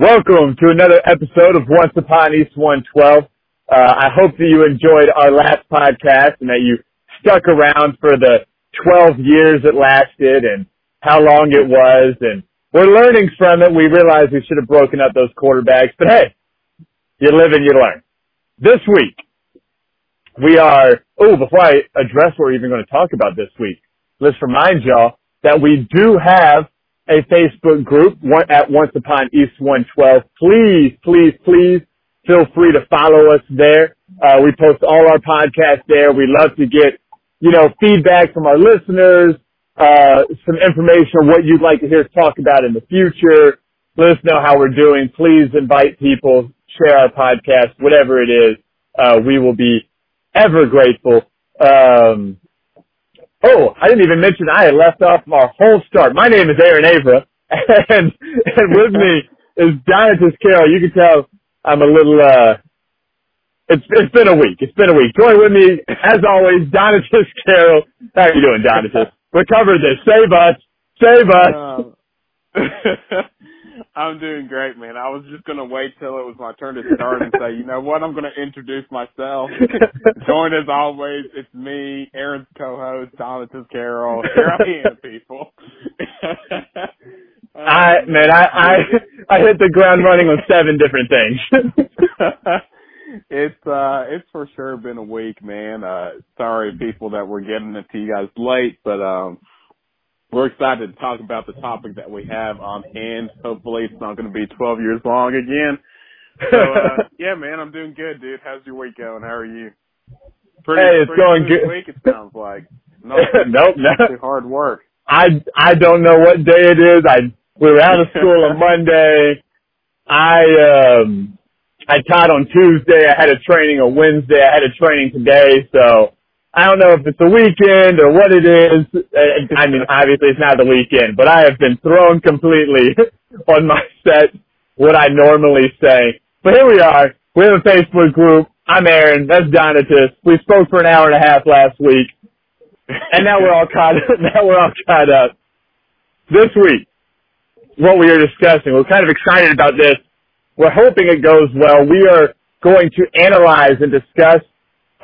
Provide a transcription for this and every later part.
Welcome to another episode of Once Upon East 112. Uh, I hope that you enjoyed our last podcast and that you stuck around for the 12 years it lasted and how long it was. And we're learning from it. We realize we should have broken up those quarterbacks, but hey, you live and you learn. This week, we are, oh, before I address what we're even going to talk about this week, let's remind y'all that we do have a Facebook group at Once Upon East 112. Please, please, please feel free to follow us there. Uh, we post all our podcasts there. We love to get, you know, feedback from our listeners, uh, some information on what you'd like to hear us talk about in the future. Let us know how we're doing. Please invite people, share our podcast, whatever it is. Uh, we will be ever grateful. Um, Oh, I didn't even mention I had left off our whole start. My name is Aaron Avra, and and with me is Donatus Carroll. You can tell I'm a little. uh It's it's been a week. It's been a week. Join with me as always, Donatus Carroll. How are you doing, Donatus? Recover this. Save us. Save us. Um, I'm doing great, man. I was just gonna wait till it was my turn to start and say, you know what, I'm gonna introduce myself. Join as always, it's me, Aaron's co-host, Donatus Carroll. Here I am, people. I man, I I I hit the ground running on seven different things. it's uh it's for sure been a week, man. Uh sorry people that we're getting it to you guys late, but um we're excited to talk about the topic that we have on hand. Hopefully it's not going to be 12 years long again. So, uh, yeah, man, I'm doing good, dude. How's your week going? How are you? Pretty, hey, it's pretty going good. Week, it sounds like. No, nope, no. hard work. I, I don't know what day it is. I, we were out of school on Monday. I, um, I taught on Tuesday. I had a training on Wednesday. I had a training today. So, I don't know if it's a weekend or what it is. Uh, I mean, obviously it's not the weekend, but I have been thrown completely on my set, what I normally say. But here we are. We have a Facebook group. I'm Aaron. That's Donatus. We spoke for an hour and a half last week. And now we're all caught up. Now we're all caught up. This week, what we are discussing, we're kind of excited about this. We're hoping it goes well. We are going to analyze and discuss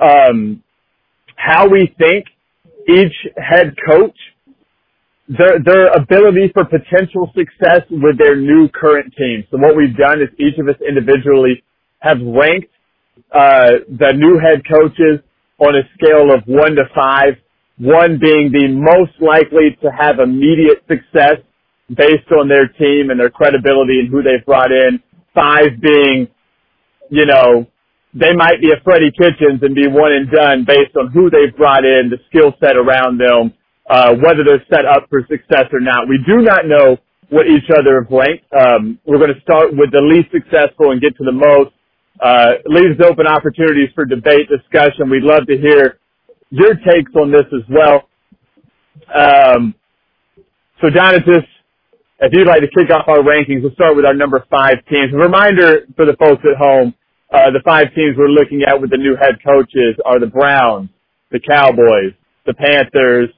um, how we think each head coach, their, their ability for potential success with their new current team. So what we've done is each of us individually have ranked uh, the new head coaches on a scale of one to five, one being the most likely to have immediate success based on their team and their credibility and who they've brought in, five being, you know, they might be a Freddie Kitchens and be one and done based on who they've brought in, the skill set around them, uh, whether they're set up for success or not. We do not know what each other have ranked. Um, we're going to start with the least successful and get to the most. Uh, leaves open opportunities for debate, discussion. We'd love to hear your takes on this as well. Um, so Donatus, if you'd like to kick off our rankings, we'll start with our number five teams. A reminder for the folks at home, uh, the five teams we're looking at with the new head coaches are the Browns, the Cowboys, the Panthers,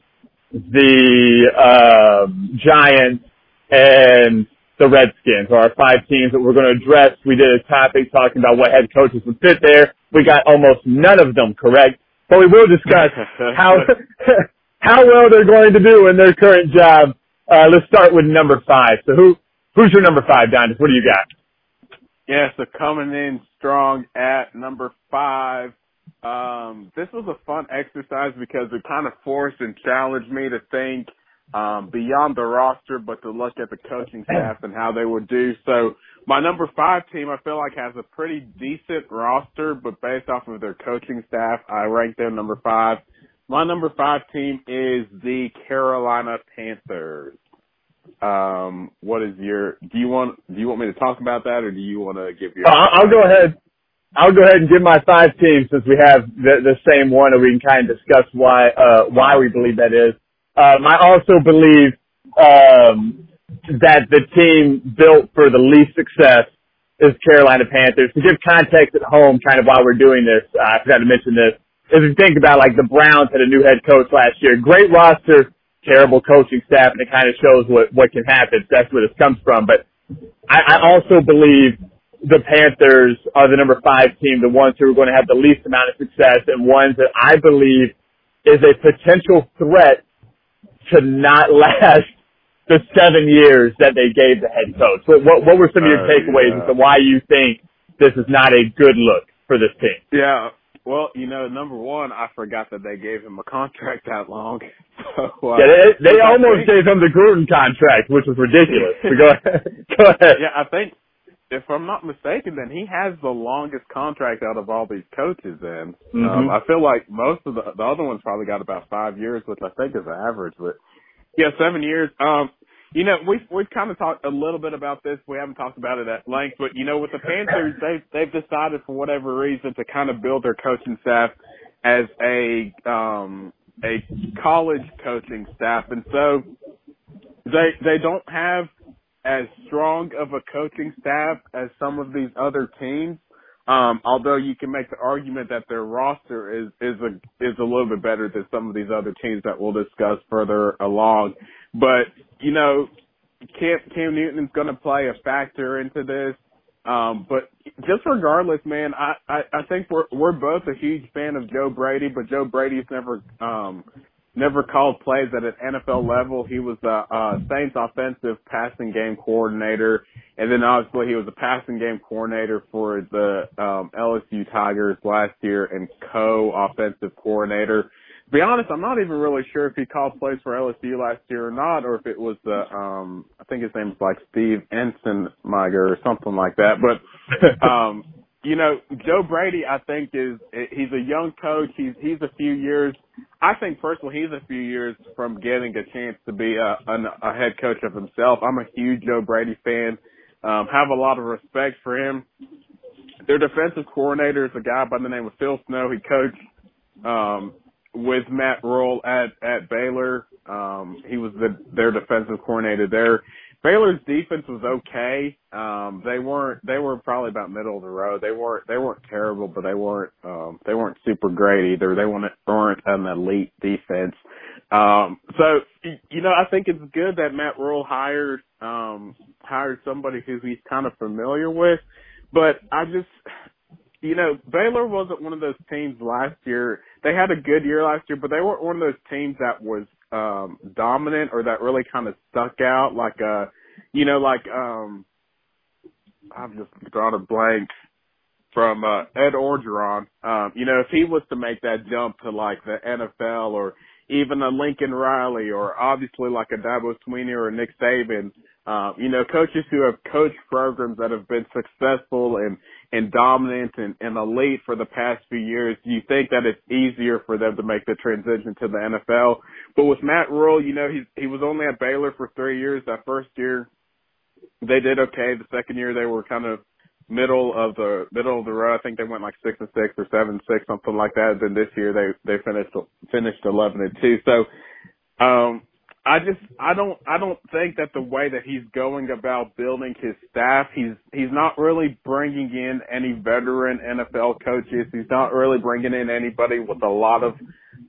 the um, Giants, and the Redskins are our five teams that we're going to address. We did a topic talking about what head coaches would fit there. We got almost none of them correct, but we will discuss how how well they're going to do in their current job. Uh, let's start with number five. So who who's your number five, Don? What do you got? Yeah, so coming in strong at number five. Um, this was a fun exercise because it kind of forced and challenged me to think um, beyond the roster, but to look at the coaching staff and how they would do. So my number five team, I feel like has a pretty decent roster, but based off of their coaching staff, I rank them number five. My number five team is the Carolina Panthers. Um, what is your? Do you want? Do you want me to talk about that, or do you want to give your? Uh, I'll go ahead. I'll go ahead and give my five teams since we have the, the same one, and we can kind of discuss why uh, why we believe that is. Um, I also believe um, that the team built for the least success is Carolina Panthers. To give context at home, kind of while we're doing this, uh, I forgot to mention this. If you think about like the Browns had a new head coach last year, great roster, terrible coaching staff, and it kind of shows what what can happen. That's where this comes from. But I, I also believe the Panthers are the number five team, the ones who are going to have the least amount of success and ones that I believe is a potential threat to not last the seven years that they gave the head coach. What, what, what were some of your Uh, takeaways yeah. as to why you think this is not a good look for this team? Yeah. Well, you know, number one, I forgot that they gave him a contract that long. So, uh, Yeah, they, they almost think- gave him the Gruden contract, which was ridiculous. But go ahead. Go ahead. Yeah, I think if I'm not mistaken, then he has the longest contract out of all these coaches. Then um, Mhm. I feel like most of the the other ones probably got about five years, which I think is the average. But yeah, seven years. Um, you know, we've we've kind of talked a little bit about this. We haven't talked about it at length, but you know, with the Panthers, they've they've decided for whatever reason to kind of build their coaching staff as a um a college coaching staff, and so they they don't have as strong of a coaching staff as some of these other teams. Um, although you can make the argument that their roster is is a is a little bit better than some of these other teams that we'll discuss further along. But you know, Cam Cam Newton is going to play a factor into this. Um, but just regardless, man, I, I I think we're we're both a huge fan of Joe Brady, but Joe Brady's never um never called plays at an NFL level. He was the uh, Saints offensive passing game coordinator, and then obviously he was a passing game coordinator for the um, LSU Tigers last year and co-offensive coordinator. To be honest, I'm not even really sure if he called plays for LSU last year or not, or if it was the um I think his name's like Steve Ensminger or something like that. But um you know, Joe Brady, I think is he's a young coach. He's he's a few years. I think personally, he's a few years from getting a chance to be a, a, a head coach of himself. I'm a huge Joe Brady fan. Um, have a lot of respect for him. Their defensive coordinator is a guy by the name of Phil Snow. He coached um, with Matt Rhule at at Baylor. Um, he was the, their defensive coordinator there. Baylor's defense was okay. Um, they weren't. They were probably about middle of the road. They weren't. They weren't terrible, but they weren't. Um, they weren't super great either. They weren't, weren't an elite defense. Um, so you know, I think it's good that Matt Rhule hired um, hired somebody who he's kind of familiar with. But I just, you know, Baylor wasn't one of those teams last year. They had a good year last year, but they weren't one of those teams that was um dominant or that really kind of stuck out like uh you know like um I've just drawn a blank from uh Ed Orgeron. Um you know if he was to make that jump to like the NFL or even a Lincoln Riley or obviously like a Dabo Swinney or a Nick Saban um, you know, coaches who have coached programs that have been successful and, and dominant and, and elite for the past few years, do you think that it's easier for them to make the transition to the NFL. But with Matt Rhule, you know, he's, he was only at Baylor for three years. That first year, they did okay. The second year, they were kind of middle of the middle of the road. I think they went like six and six or seven and six, something like that. Then this year, they they finished finished eleven and two. So, um, I just I don't I don't think that the way that he's going about building his staff, he's he's not really bringing in any veteran NFL coaches. He's not really bringing in anybody with a lot of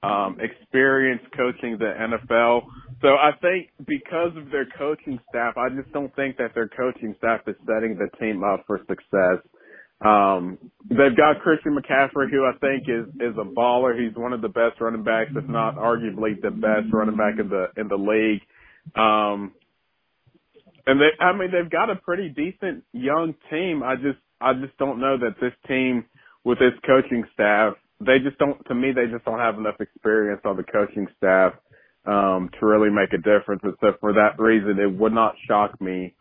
um experience coaching the NFL. So I think because of their coaching staff, I just don't think that their coaching staff is setting the team up for success. Um, they've got Christian McCaffrey, who I think is is a baller. He's one of the best running backs, if not arguably the best running back in the in the league. Um, and they, I mean, they've got a pretty decent young team. I just I just don't know that this team with this coaching staff, they just don't. To me, they just don't have enough experience on the coaching staff um, to really make a difference. And so for that reason, it would not shock me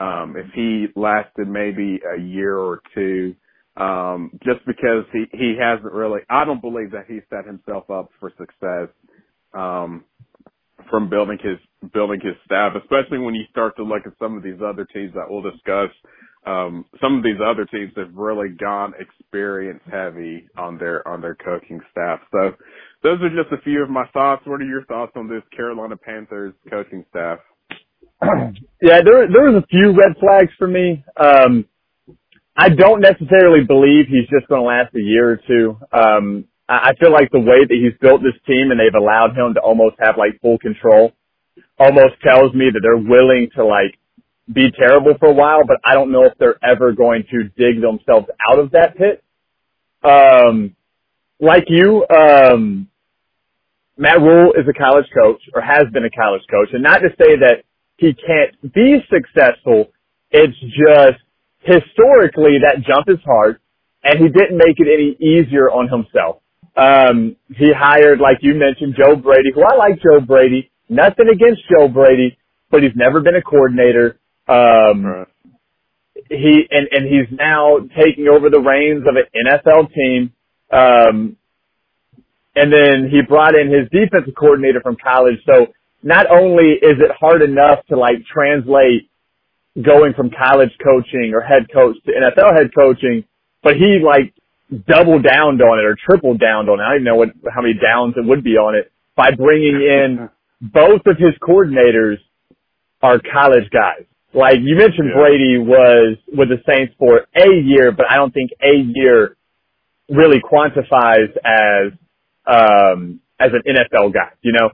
um, if he lasted maybe a year or two, um, just because he, he hasn't really, I don't believe that he set himself up for success, um, from building his, building his staff, especially when you start to look at some of these other teams that we'll discuss. Um, some of these other teams have really gone experience heavy on their, on their coaching staff. So those are just a few of my thoughts. What are your thoughts on this Carolina Panthers coaching staff? yeah, there there was a few red flags for me. Um, I don't necessarily believe he's just going to last a year or two. Um, I, I feel like the way that he's built this team and they've allowed him to almost have like full control almost tells me that they're willing to like be terrible for a while, but I don't know if they're ever going to dig themselves out of that pit. Um, like you, um, Matt Rhule is a college coach or has been a college coach and not to say that he can't be successful. It's just historically that jump is hard and he didn't make it any easier on himself. Um, he hired, like you mentioned, Joe Brady, who I like Joe Brady. Nothing against Joe Brady, but he's never been a coordinator. Um, right. he and and he's now taking over the reins of an NFL team. Um, and then he brought in his defensive coordinator from college. So not only is it hard enough to like translate going from college coaching or head coach to NFL head coaching, but he like doubled down on it or tripled down on it. I don't even know what, how many downs it would be on it by bringing in both of his coordinators are college guys. Like you mentioned, yeah. Brady was with the Saints for a year, but I don't think a year really quantifies as um, as an NFL guy. You know,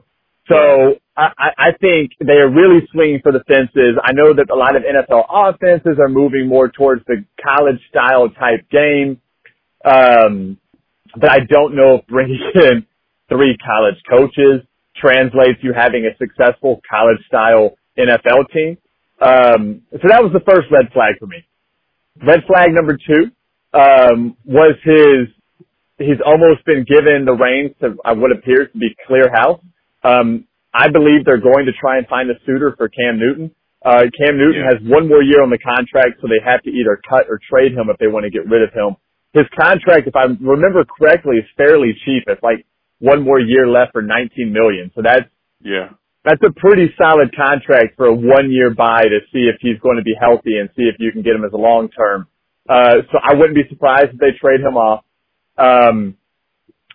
so I, I think they are really swinging for the fences. I know that a lot of NFL offenses are moving more towards the college style type game. Um, but I don't know if bringing in three college coaches translates to having a successful college style NFL team. Um, so that was the first red flag for me. Red flag number two, um, was his, he's almost been given the reins to what appears to be clear house. Um, I believe they're going to try and find a suitor for Cam Newton. Uh, Cam Newton yeah. has one more year on the contract, so they have to either cut or trade him if they want to get rid of him. His contract, if I remember correctly, is fairly cheap. It's like one more year left for 19 million. So that's, yeah, that's a pretty solid contract for a one year buy to see if he's going to be healthy and see if you can get him as a long term. Uh, so I wouldn't be surprised if they trade him off. Um,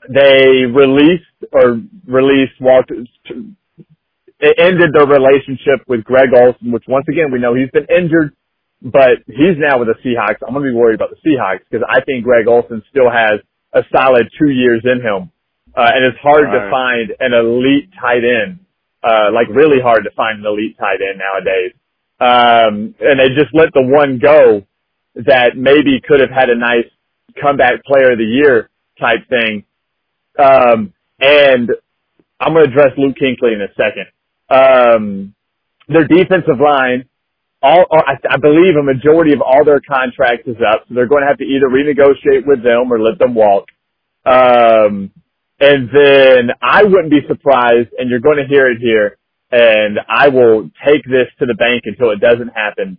they released or released Walter, it ended their relationship with Greg Olsen, which once again, we know he's been injured, but he's now with the Seahawks. I'm going to be worried about the Seahawks because I think Greg Olsen still has a solid two years in him. Uh, and it's hard right. to find an elite tight end, uh, like really hard to find an elite tight end nowadays. Um, and they just let the one go that maybe could have had a nice comeback player of the year type thing. Um, and I'm going to address Luke Kuechly in a second. Um, their defensive line, all, I, I believe a majority of all their contracts is up, so they're going to have to either renegotiate with them or let them walk. Um, and then I wouldn't be surprised, and you're going to hear it here, and I will take this to the bank until it doesn't happen.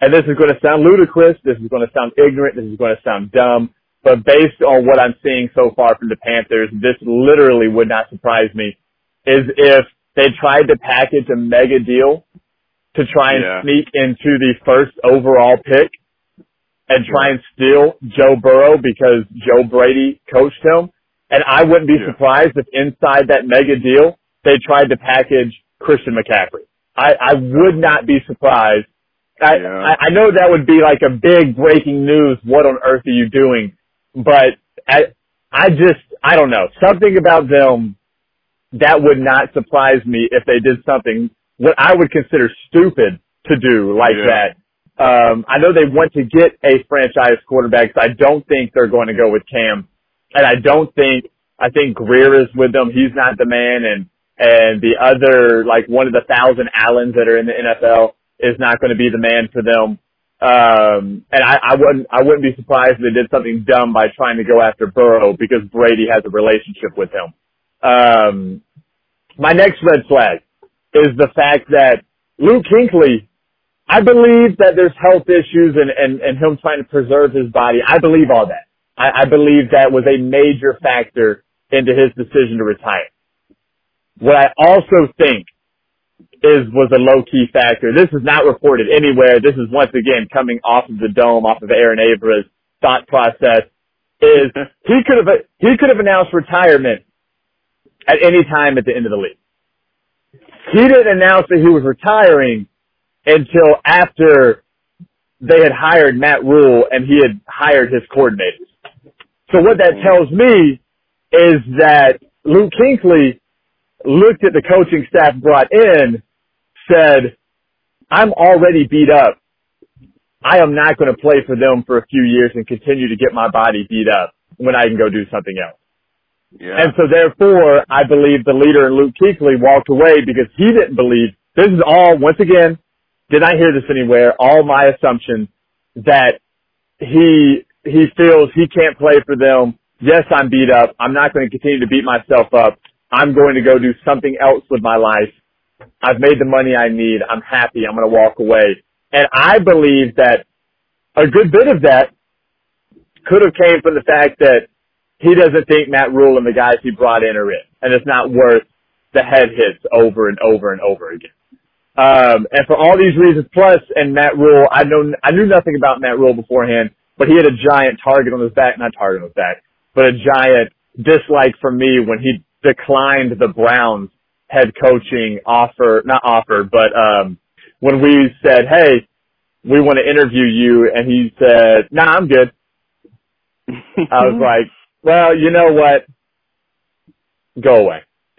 And this is going to sound ludicrous. This is going to sound ignorant. This is going to sound dumb. But based on what I'm seeing so far from the Panthers, this literally would not surprise me. Is if they tried to package a mega deal to try and yeah. sneak into the first overall pick and try and steal Joe Burrow because Joe Brady coached him. And I wouldn't be yeah. surprised if inside that mega deal, they tried to package Christian McCaffrey. I, I would not be surprised. I, yeah. I, I know that would be like a big breaking news. What on earth are you doing? But I, I just, I don't know. Something about them that would not surprise me if they did something what I would consider stupid to do like yeah. that. Um, I know they want to get a franchise quarterback, so I don't think they're going to go with Cam. And I don't think, I think Grier is with them. He's not the man. And, and the other, like one of the thousand Allens that are in the NFL is not going to be the man for them. Um, and I, I wouldn't, I wouldn't be surprised if they did something dumb by trying to go after Burrow because Brady has a relationship with him. Um, my next red flag is the fact that Luke Kuechly, I believe that there's health issues and, and, and him trying to preserve his body. I believe all that. I, I believe that was a major factor into his decision to retire. What I also think is was a low key factor. This is not reported anywhere. This is once again coming off of the dome, off of Aaron Abra's thought process. Is he could have he could have announced retirement at any time at the end of the league. He didn't announce that he was retiring until after they had hired Matt Rhule and he had hired his coordinators. So what that tells me is that Luke Kuechly looked at the coaching staff brought in, said, I'm already beat up. I am not going to play for them for a few years and continue to get my body beat up when I can go do something else. And so therefore, I believe the leader in Luke Kuechly walked away because he didn't believe, this is all, once again, did I hear this anywhere, all my assumptions that he, he feels he can't play for them. Yes, I'm beat up. I'm not going to continue to beat myself up. I'm going to go do something else with my life. I've made the money I need. I'm happy. I'm going to walk away. And I believe that a good bit of that could have came from the fact that he doesn't think Matt Rhule and the guys he brought in are it. And it's not worth the head hits over and over and over again. Um, and for all these reasons, plus, and Matt Rhule, I know, I knew nothing about Matt Rhule beforehand, but he had a giant target on his back, not target on his back, but a giant dislike for me when he declined the Browns head coaching offer, not offer, but, um, when we said, hey, we want to interview you, and he said, nah, I'm good. I was like, well, you know what? Go away.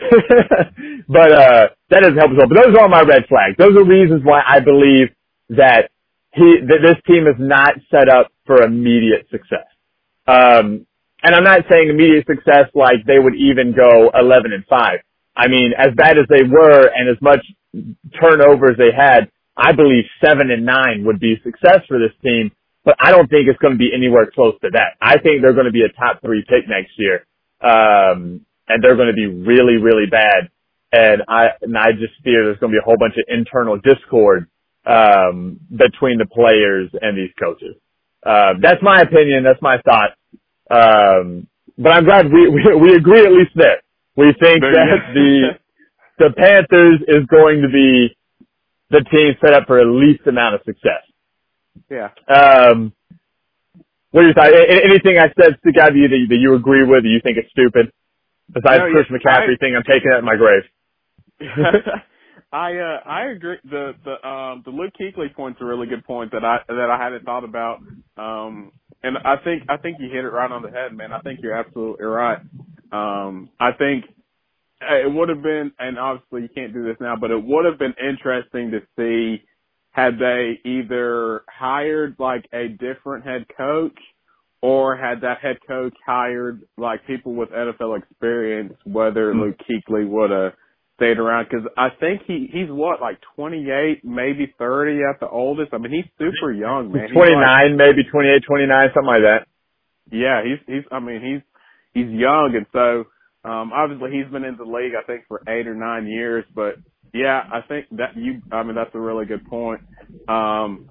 but uh that doesn't help us all. But those are all my red flags. Those are reasons why I believe that he that this team is not set up for immediate success. Um and I'm not saying immediate success like they would even go 11 and 5. I mean, as bad as they were and as much turnover as they had, I believe 7 and 9 would be success for this team, but I don't think it's going to be anywhere close to that. I think they're going to be a top 3 pick next year. Um and they're going to be really, really bad. And I, and I just fear there's going to be a whole bunch of internal discord, um, between the players and these coaches. Uh, that's my opinion. That's my thought. Um, but I'm glad we, we, we agree at least there. We think that the, the Panthers is going to be the team set up for at least amount of success. Yeah. Um, what are your thoughts? Anything I said stick out to you that, that you agree with, or you think it's stupid? Besides No, Chris yeah, McCaffrey I- thing, I'm taking that in my grave. I uh I agree the the um the Luke Kuechly point's a really good point that I that I hadn't thought about. Um and I think I think you hit it right on the head, man. I think you're absolutely right. Um I think uh, it would have been and obviously you can't do this now, but it would have been interesting to see had they either hired like a different head coach or had that head coach hired like people with NFL experience, whether Hmm. Luke Kuechly would have stayed around because I think he he's what like 28, maybe 30 at the oldest. I mean he's super young, man. He's 29, like- maybe 28, 29, something like that. yeah, he's he's I mean he's he's young and so um obviously he's been in the league I think for 8 or 9 years, but yeah, I think that you I mean that's a really good point. Um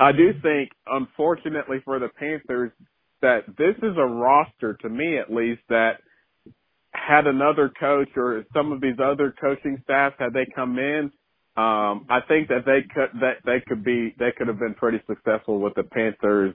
I do think unfortunately for the Panthers that this is a roster to me at least that had another coach or some of these other coaching staffs had they come in um I think that they could that they could be they could have been pretty successful with the Panthers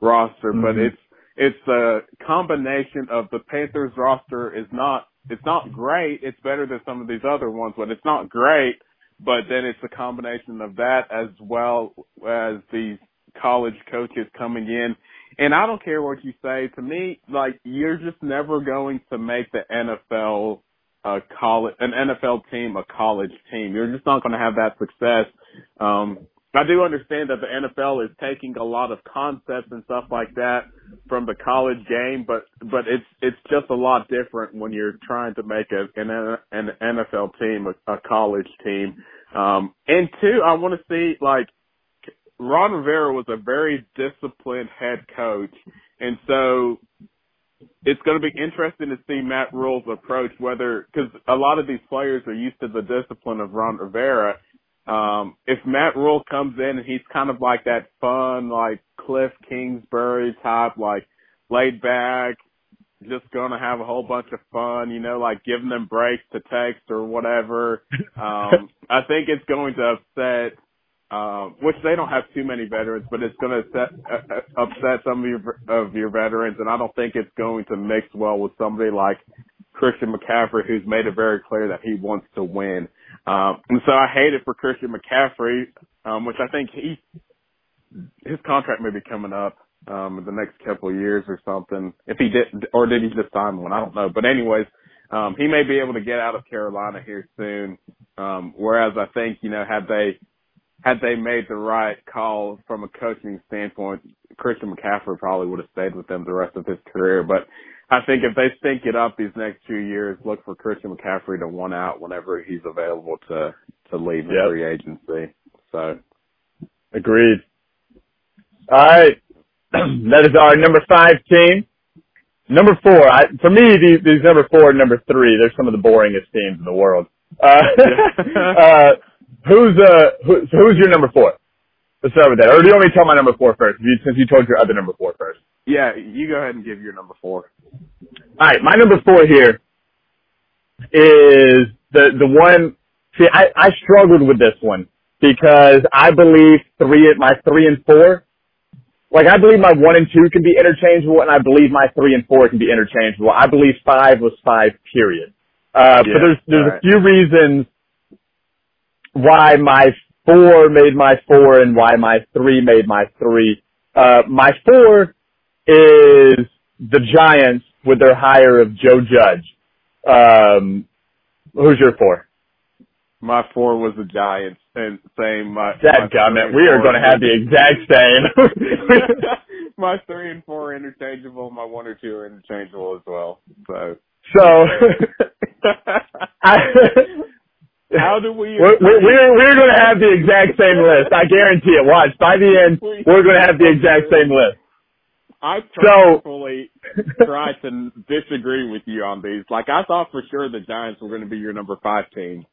roster but Mhm. it's it's a combination of the Panthers roster is not it's not great it's better than some of these other ones but it's not great but then it's a combination of that as well as these college coaches coming in and I don't care what you say. To me, like you're just never going to make the NFL a college, an NFL team a college team. You're just not going to have that success. Um, I do understand that the NFL is taking a lot of concepts and stuff like that from the college game, but but it's it's just a lot different when you're trying to make a, an an NFL team a, a college team. Um, and two, I want to see like Ron Rivera was a very disciplined head coach, and so it's going to be interesting to see Matt Rhule's approach. Whether because a lot of these players are used to the discipline of Ron Rivera. Um, if Matt Rhule comes in and he's kind of like that fun, like Cliff Kingsbury type, like laid back, just gonna have a whole bunch of fun, you know, like giving them breaks to text or whatever. Um, I think it's going to upset um, which they don't have too many veterans, but it's going to set, uh, uh, upset some of your of your veterans, and I don't think it's going to mix well with somebody like Christian McCaffrey, who's made it very clear that he wants to win. Um, and so I hate it for Christian McCaffrey, um, which I think he his contract may be coming up um, in the next couple of years or something. If he did, or did he just sign one? I don't know. But anyways, um, he may be able to get out of Carolina here soon. Um, whereas I think you know had they had they made the right call from a coaching standpoint, Christian McCaffrey probably would have stayed with them the rest of his career. But I think if they stink it up these next two years, look for Christian McCaffrey to one out whenever he's available to to leave the Yep. free agency. So Agreed. All right. that is our number five team. Number four, I, for me, these, these number four and number three, they're some of the boringest teams in the world. Uh, uh, who's, uh, who, so who's your number four? Let's start with that. Or do you want me to tell my number four first, you, since you told your other number four first? yeah, you go ahead and give your number four. All right, my number four here is the the one. See, I I struggled with this one because I believe three my three and four. Like I believe my one and two can be interchangeable, and I believe my three and four can be interchangeable. I believe five was five. Period. Uh, but there's there's alright. a few reasons why my four made my four and why my three made my three. Uh, my four is the Giants with their hire of Joe Judge. Um, who's your four? My four was the Giants, and same. My, Dadgummit, three we are going to have the exact same. my three and four are interchangeable. My one or two are interchangeable as well. So, so, I, how do we? we're, we're, we're, going to have the exact same list. I guarantee it. Watch. By the end, we're going to have the exact same list. I So- purposefully tried to disagree with you on these. Like I thought for sure the Giants were going to be your number five team.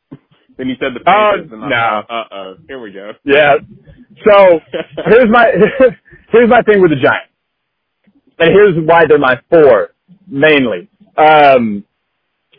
Then you said the Oh, Panthers, and I no. uh oh, here we go. Yeah. So here's my here's my thing with the Giants, and here's why they're my four mainly. Um,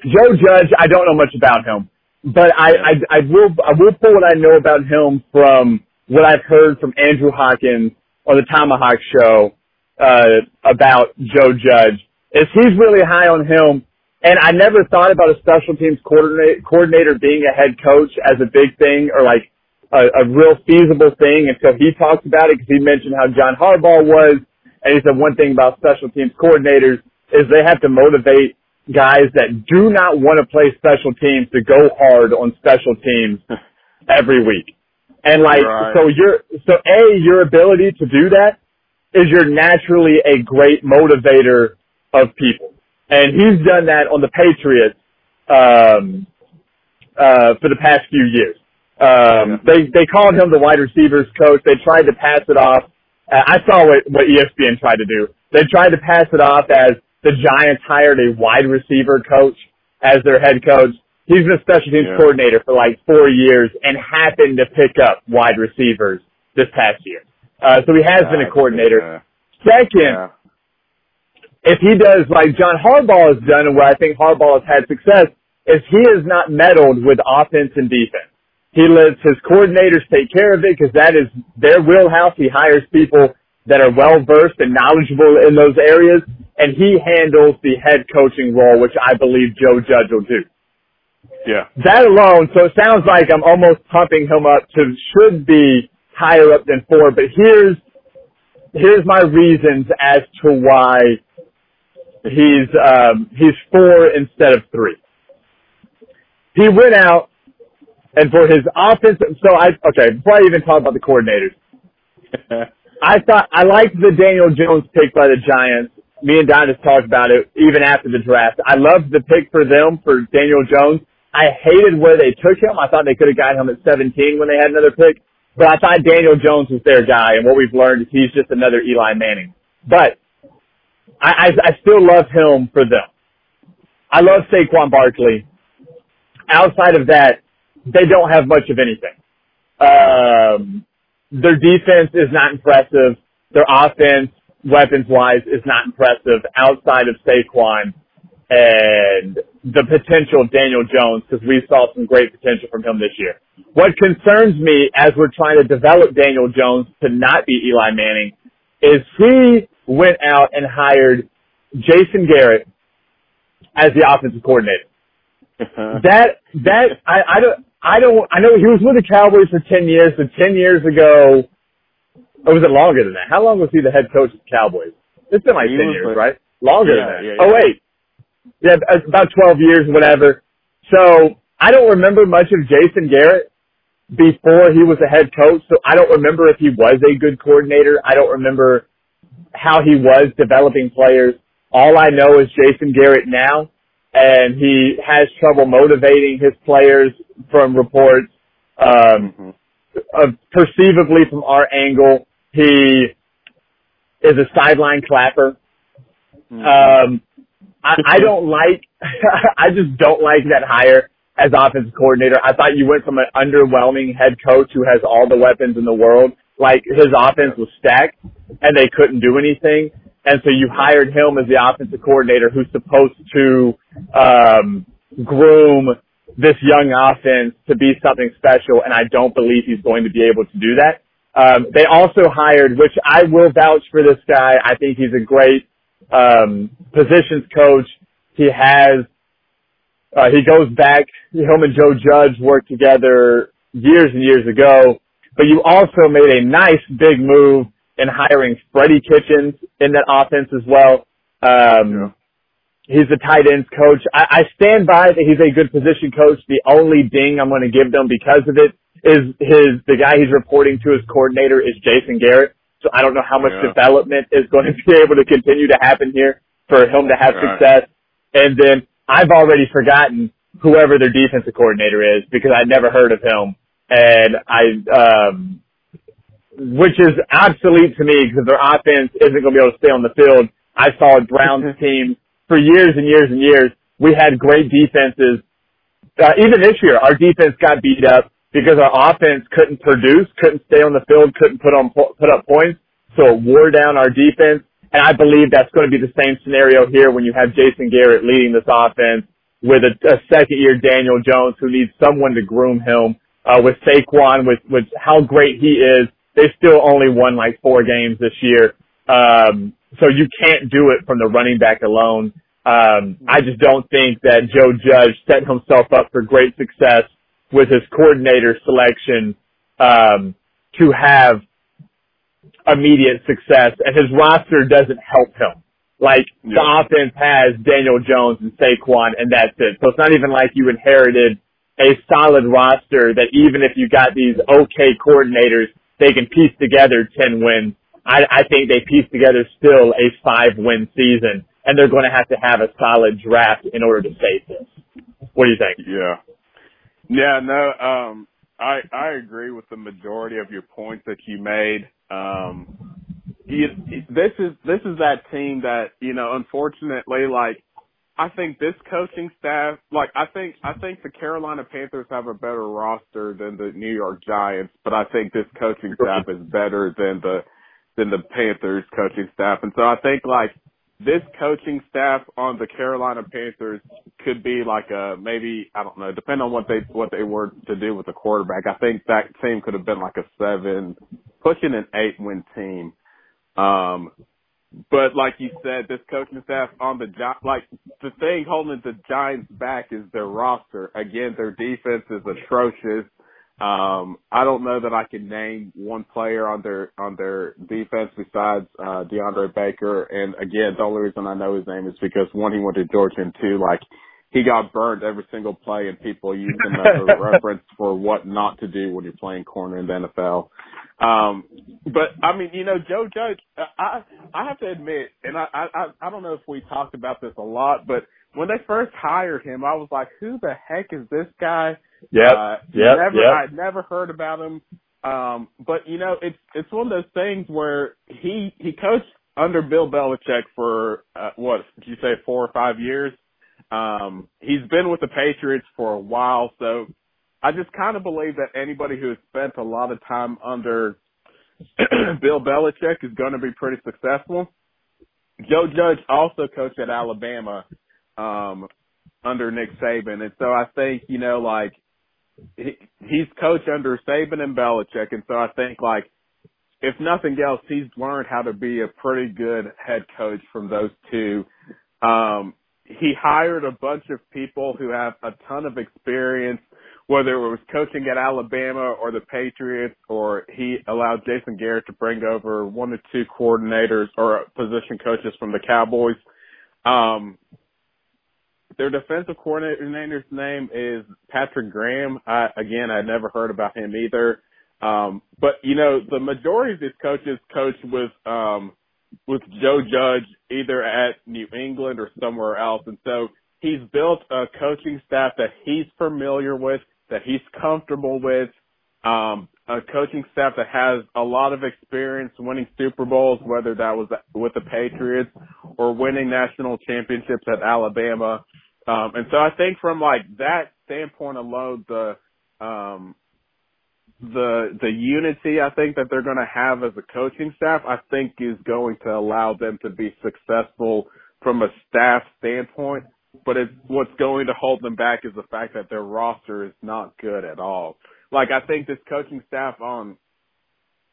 Joe Judge, I don't know much about him, but I, I I will I will pull what I know about him from what I've heard from Andrew Hawkins on the Tomahawk Show uh, about Joe Judge. Is he's really high on him and I never thought about a special teams coordinator, coordinator being a head coach as a big thing or like a, a real feasible thing until he talked about it because he mentioned how John Harbaugh was. And he said one thing about special teams coordinators is they have to motivate guys that do not want to play special teams to go hard on special teams every week. And like, Right. so your, so A, your ability to do that is you're naturally a great motivator of people. And he's done that on the Patriots, um, uh, for the past few years. Um, they, they called him the wide receivers coach. They tried to pass it off. Uh, I saw what, what ESPN tried to do. They tried to pass it off as the Giants hired a wide receiver coach as their head coach. He's been a special teams Yeah. coordinator for like four years and happened to pick up wide receivers this past year. Uh, so he has been a coordinator. Second, Yeah. if he does like John Harbaugh has done and where I think Harbaugh has had success is he has not meddled with offense and defense. He lets his coordinators take care of it because that is their wheelhouse. He hires people that are well versed and knowledgeable in those areas and he handles the head coaching role, which I believe Joe Judge will do. Yeah. That alone, so it sounds like I'm almost pumping him up to should be higher up than four, but here's, here's my reasons as to why he's, um, he's four instead of three. He went out and for his offensive, so I, okay, before I even talk about the coordinators, I thought I liked the Daniel Jones pick by the Giants. Me and Don just talked about it even after the draft. I loved the pick for them for Daniel Jones. I hated where they took him. I thought they could have got him at 17 when they had another pick. But I thought Daniel Jones was their guy, and what we've learned is he's just another Eli Manning. But I, I, I still love him for them. I love Saquon Barkley. Outside of that, they don't have much of anything. Um, their defense is not impressive. Their offense, weapons wise, is not impressive outside of Saquon and the potential of Daniel Jones because we saw some great potential from him this year. What concerns me as we're trying to develop Daniel Jones to not be Eli Manning is he went out and hired Jason Garrett as the offensive coordinator that that I, I don't I don't I know he was with the Cowboys for ten years, but ten years ago or was it longer than that? How long was he the head coach of the Cowboys? It's been like He ten years, with- right? Longer Yeah, than that. yeah, Oh wait. Yeah, about twelve years, whatever. So I don't remember much of Jason Garrett, before he was a head coach, so I don't remember if he was a good coordinator. I don't remember how he was developing players. All I know is Jason Garrett now, and he has trouble motivating his players from reports. Um, mm-hmm. uh, perceivably from our angle, he is a sideline clapper. Mm-hmm. Um, I, I don't like, I just don't like that hire as offensive coordinator. I thought you went from an underwhelming head coach who has all the weapons in the world, like his offense was stacked and they couldn't do anything. And so you hired him as the offensive coordinator who's supposed to, um, groom this young offense to be something special. And I don't believe he's going to be able to do that. Um, they also hired, which I will vouch for this guy. I think he's a great um, positions coach. He has uh, he goes back. Him and Joe Judge worked together years and years ago. But you also made a nice big move in hiring Freddie Kitchens in that offense as well. Um, yeah. He's a tight ends coach. I, I stand by that he's a good position coach. The only ding I'm going to give them because of it is his the guy he's reporting to as coordinator is Jason Garrett. So I don't know how much yeah. development is going to be able to continue to happen here for him to have right. success. And then I've already forgotten whoever their defensive coordinator is because I'd never heard of him. And I, um, which is obsolete to me because their offense isn't going to be able to stay on the field. I saw a Browns team for years and years and years. We had great defenses. Uh, even this year, our defense got beat up because our offense couldn't produce, couldn't stay on the field, couldn't put on put up points, so it wore down our defense. And I believe that's going to be the same scenario here when you have Jason Garrett leading this offense with a, a second year Daniel Jones who needs someone to groom him. Uh, with Saquon, with with how great he is, they still only won like four games this year. Um, so you can't do it from the running back alone. Um, I just don't think that Joe Judge set himself up for great success with his coordinator selection um, to have immediate success, and his roster doesn't help him. Like yeah. the offense has Daniel Jones and Saquon, and that's it. So it's not even like you inherited a solid roster that even if you got these okay coordinators, they can piece together ten wins. I, I think they piece together still a five win season, and they're going to have to have a solid draft in order to save this. What do you think? Yeah. Yeah, no, um, I I agree with the majority of your points that you made. Um, you, this is this is that team that you know, unfortunately, like I think this coaching staff, like I think I think the Carolina Panthers have a better roster than the New York Giants, but I think this coaching staff is better than the than the Panthers coaching staff, and so I think like this coaching staff on the Carolina Panthers could be like a maybe I don't know, depending on what they what they were to do with the quarterback. I think that team could have been like a seven, pushing an eight win team. Um, but like you said, this coaching staff on the job, like the thing holding the Giants back is their roster. Again, their defense is atrocious. Um, I don't know that I can name one player on their on their defense besides uh DeAndre Baker. And again, the only reason I know his name is because one, he went to Georgia, and two, like he got burned every single play, and people use him as a reference for what not to do when you're playing corner in the NFL. Um, but I mean, you know, Joe Judge, I I have to admit, and I I I don't know if we talked about this a lot, but when they first hired him, I was like, who the heck is this guy? Yeah, uh, yep, never, yep. I'd never heard about him. Um, but you know, it's it's one of those things where he he coached under Bill Belichick for uh, what did you say four or five years? Um, he's been with the Patriots for a while, so I just kind of believe that anybody who has spent a lot of time under Bill Belichick is going to be pretty successful. Joe Judge also coached at Alabama um, under Nick Saban, and so I think you know like he, he's coached under Saban and Belichick, and so I think like if nothing else, he's learned how to be a pretty good head coach from those two. Um, he hired a bunch of people who have a ton of experience, whether it was coaching at Alabama or the Patriots, or he allowed Jason Garrett to bring over one or two coordinators or position coaches from the Cowboys. Um, their defensive coordinator's name is Patrick Graham. I, again, I never heard about him either. Um, but you know, the majority of these coaches coach with um, with Joe Judge either at New England or somewhere else, and so he's built a coaching staff that he's familiar with, that he's comfortable with, um, a coaching staff that has a lot of experience winning Super Bowls, whether that was with the Patriots or winning national championships at Alabama. Um, and so I think from like that standpoint alone, the, um, the, the unity I think that they're going to have as a coaching staff, I think is going to allow them to be successful from a staff standpoint. But it's, what's going to hold them back is the fact that their roster is not good at all. Like I think this coaching staff on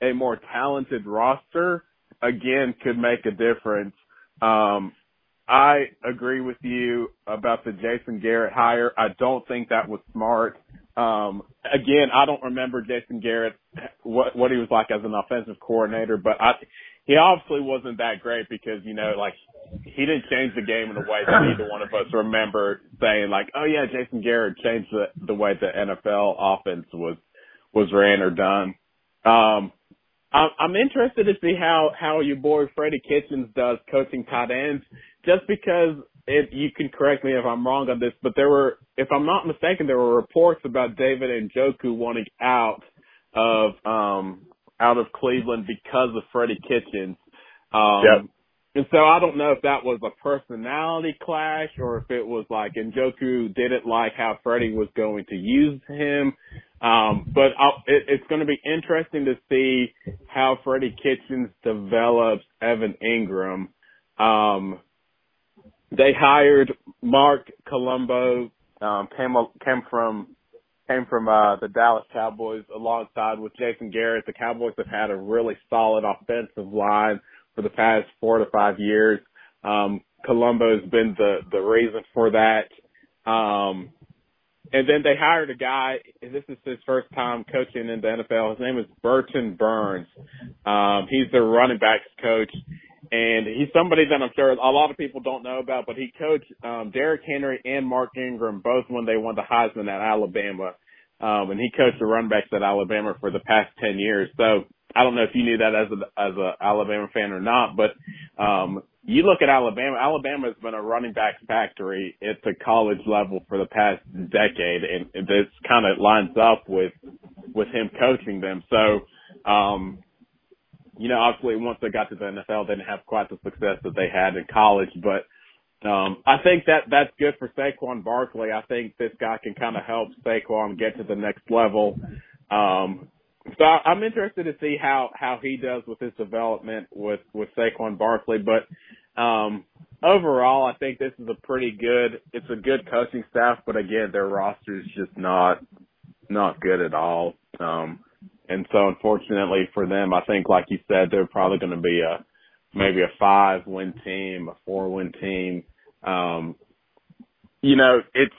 a more talented roster again could make a difference. Um, I agree with you about the Jason Garrett hire. I don't think that was smart. Um, again, I don't remember Jason Garrett what what he was like as an offensive coordinator, but I he obviously wasn't that great because you know like he didn't change the game in a way that either one of us remember saying like, oh yeah, Jason Garrett changed the the way the NFL offense was was ran or done. Um, I'm interested to see how how your boy Freddie Kitchens does coaching tight ends, just because it, you can correct me if I'm wrong on this, but there were, if I'm not mistaken, there were reports about David Njoku wanting out of um out of Cleveland because of Freddie Kitchens. Um, yep. And so I don't know if that was a personality clash or if it was like Njoku didn't like how Freddie was going to use him. Um, but it, it's going to be interesting to see how Freddie Kitchens develops Evan Engram. Um, they hired Marc Colombo, um, came, came from, came from, uh, the Dallas Cowboys alongside with Jason Garrett. The Cowboys have had a really solid offensive line for the past four to five years. Um, Colombo's been the, the reason for that. Um, and then they hired a guy, and this is his first time coaching in the NFL. His name is Burton Burns. Um, he's the running backs coach, and he's somebody that I'm sure a lot of people don't know about, but he coached um, Derrick Henry and Mark Ingram both when they won the Heisman at Alabama. Um, and he coached the running backs at Alabama for the past 10 years. So I don't know if you knew that as a, as a Alabama fan or not, but, um, you look at Alabama, Alabama has been a running back factory at the college level for the past decade and this kind of lines up with, with him coaching them. So, um, you know, obviously once they got to the NFL, they didn't have quite the success that they had in college, but, um, I think that that's good for Saquon Barkley. I think this guy can kind of help Saquon get to the next level. Um, so I'm interested to see how how he does with his development with with Saquon Barkley. But um, overall, I think this is a pretty good. It's a good coaching staff, but again, their roster is just not not good at all. Um, and so, unfortunately for them, I think, like you said, they're probably going to be a maybe a five win team, a four win team. Um, you know, it's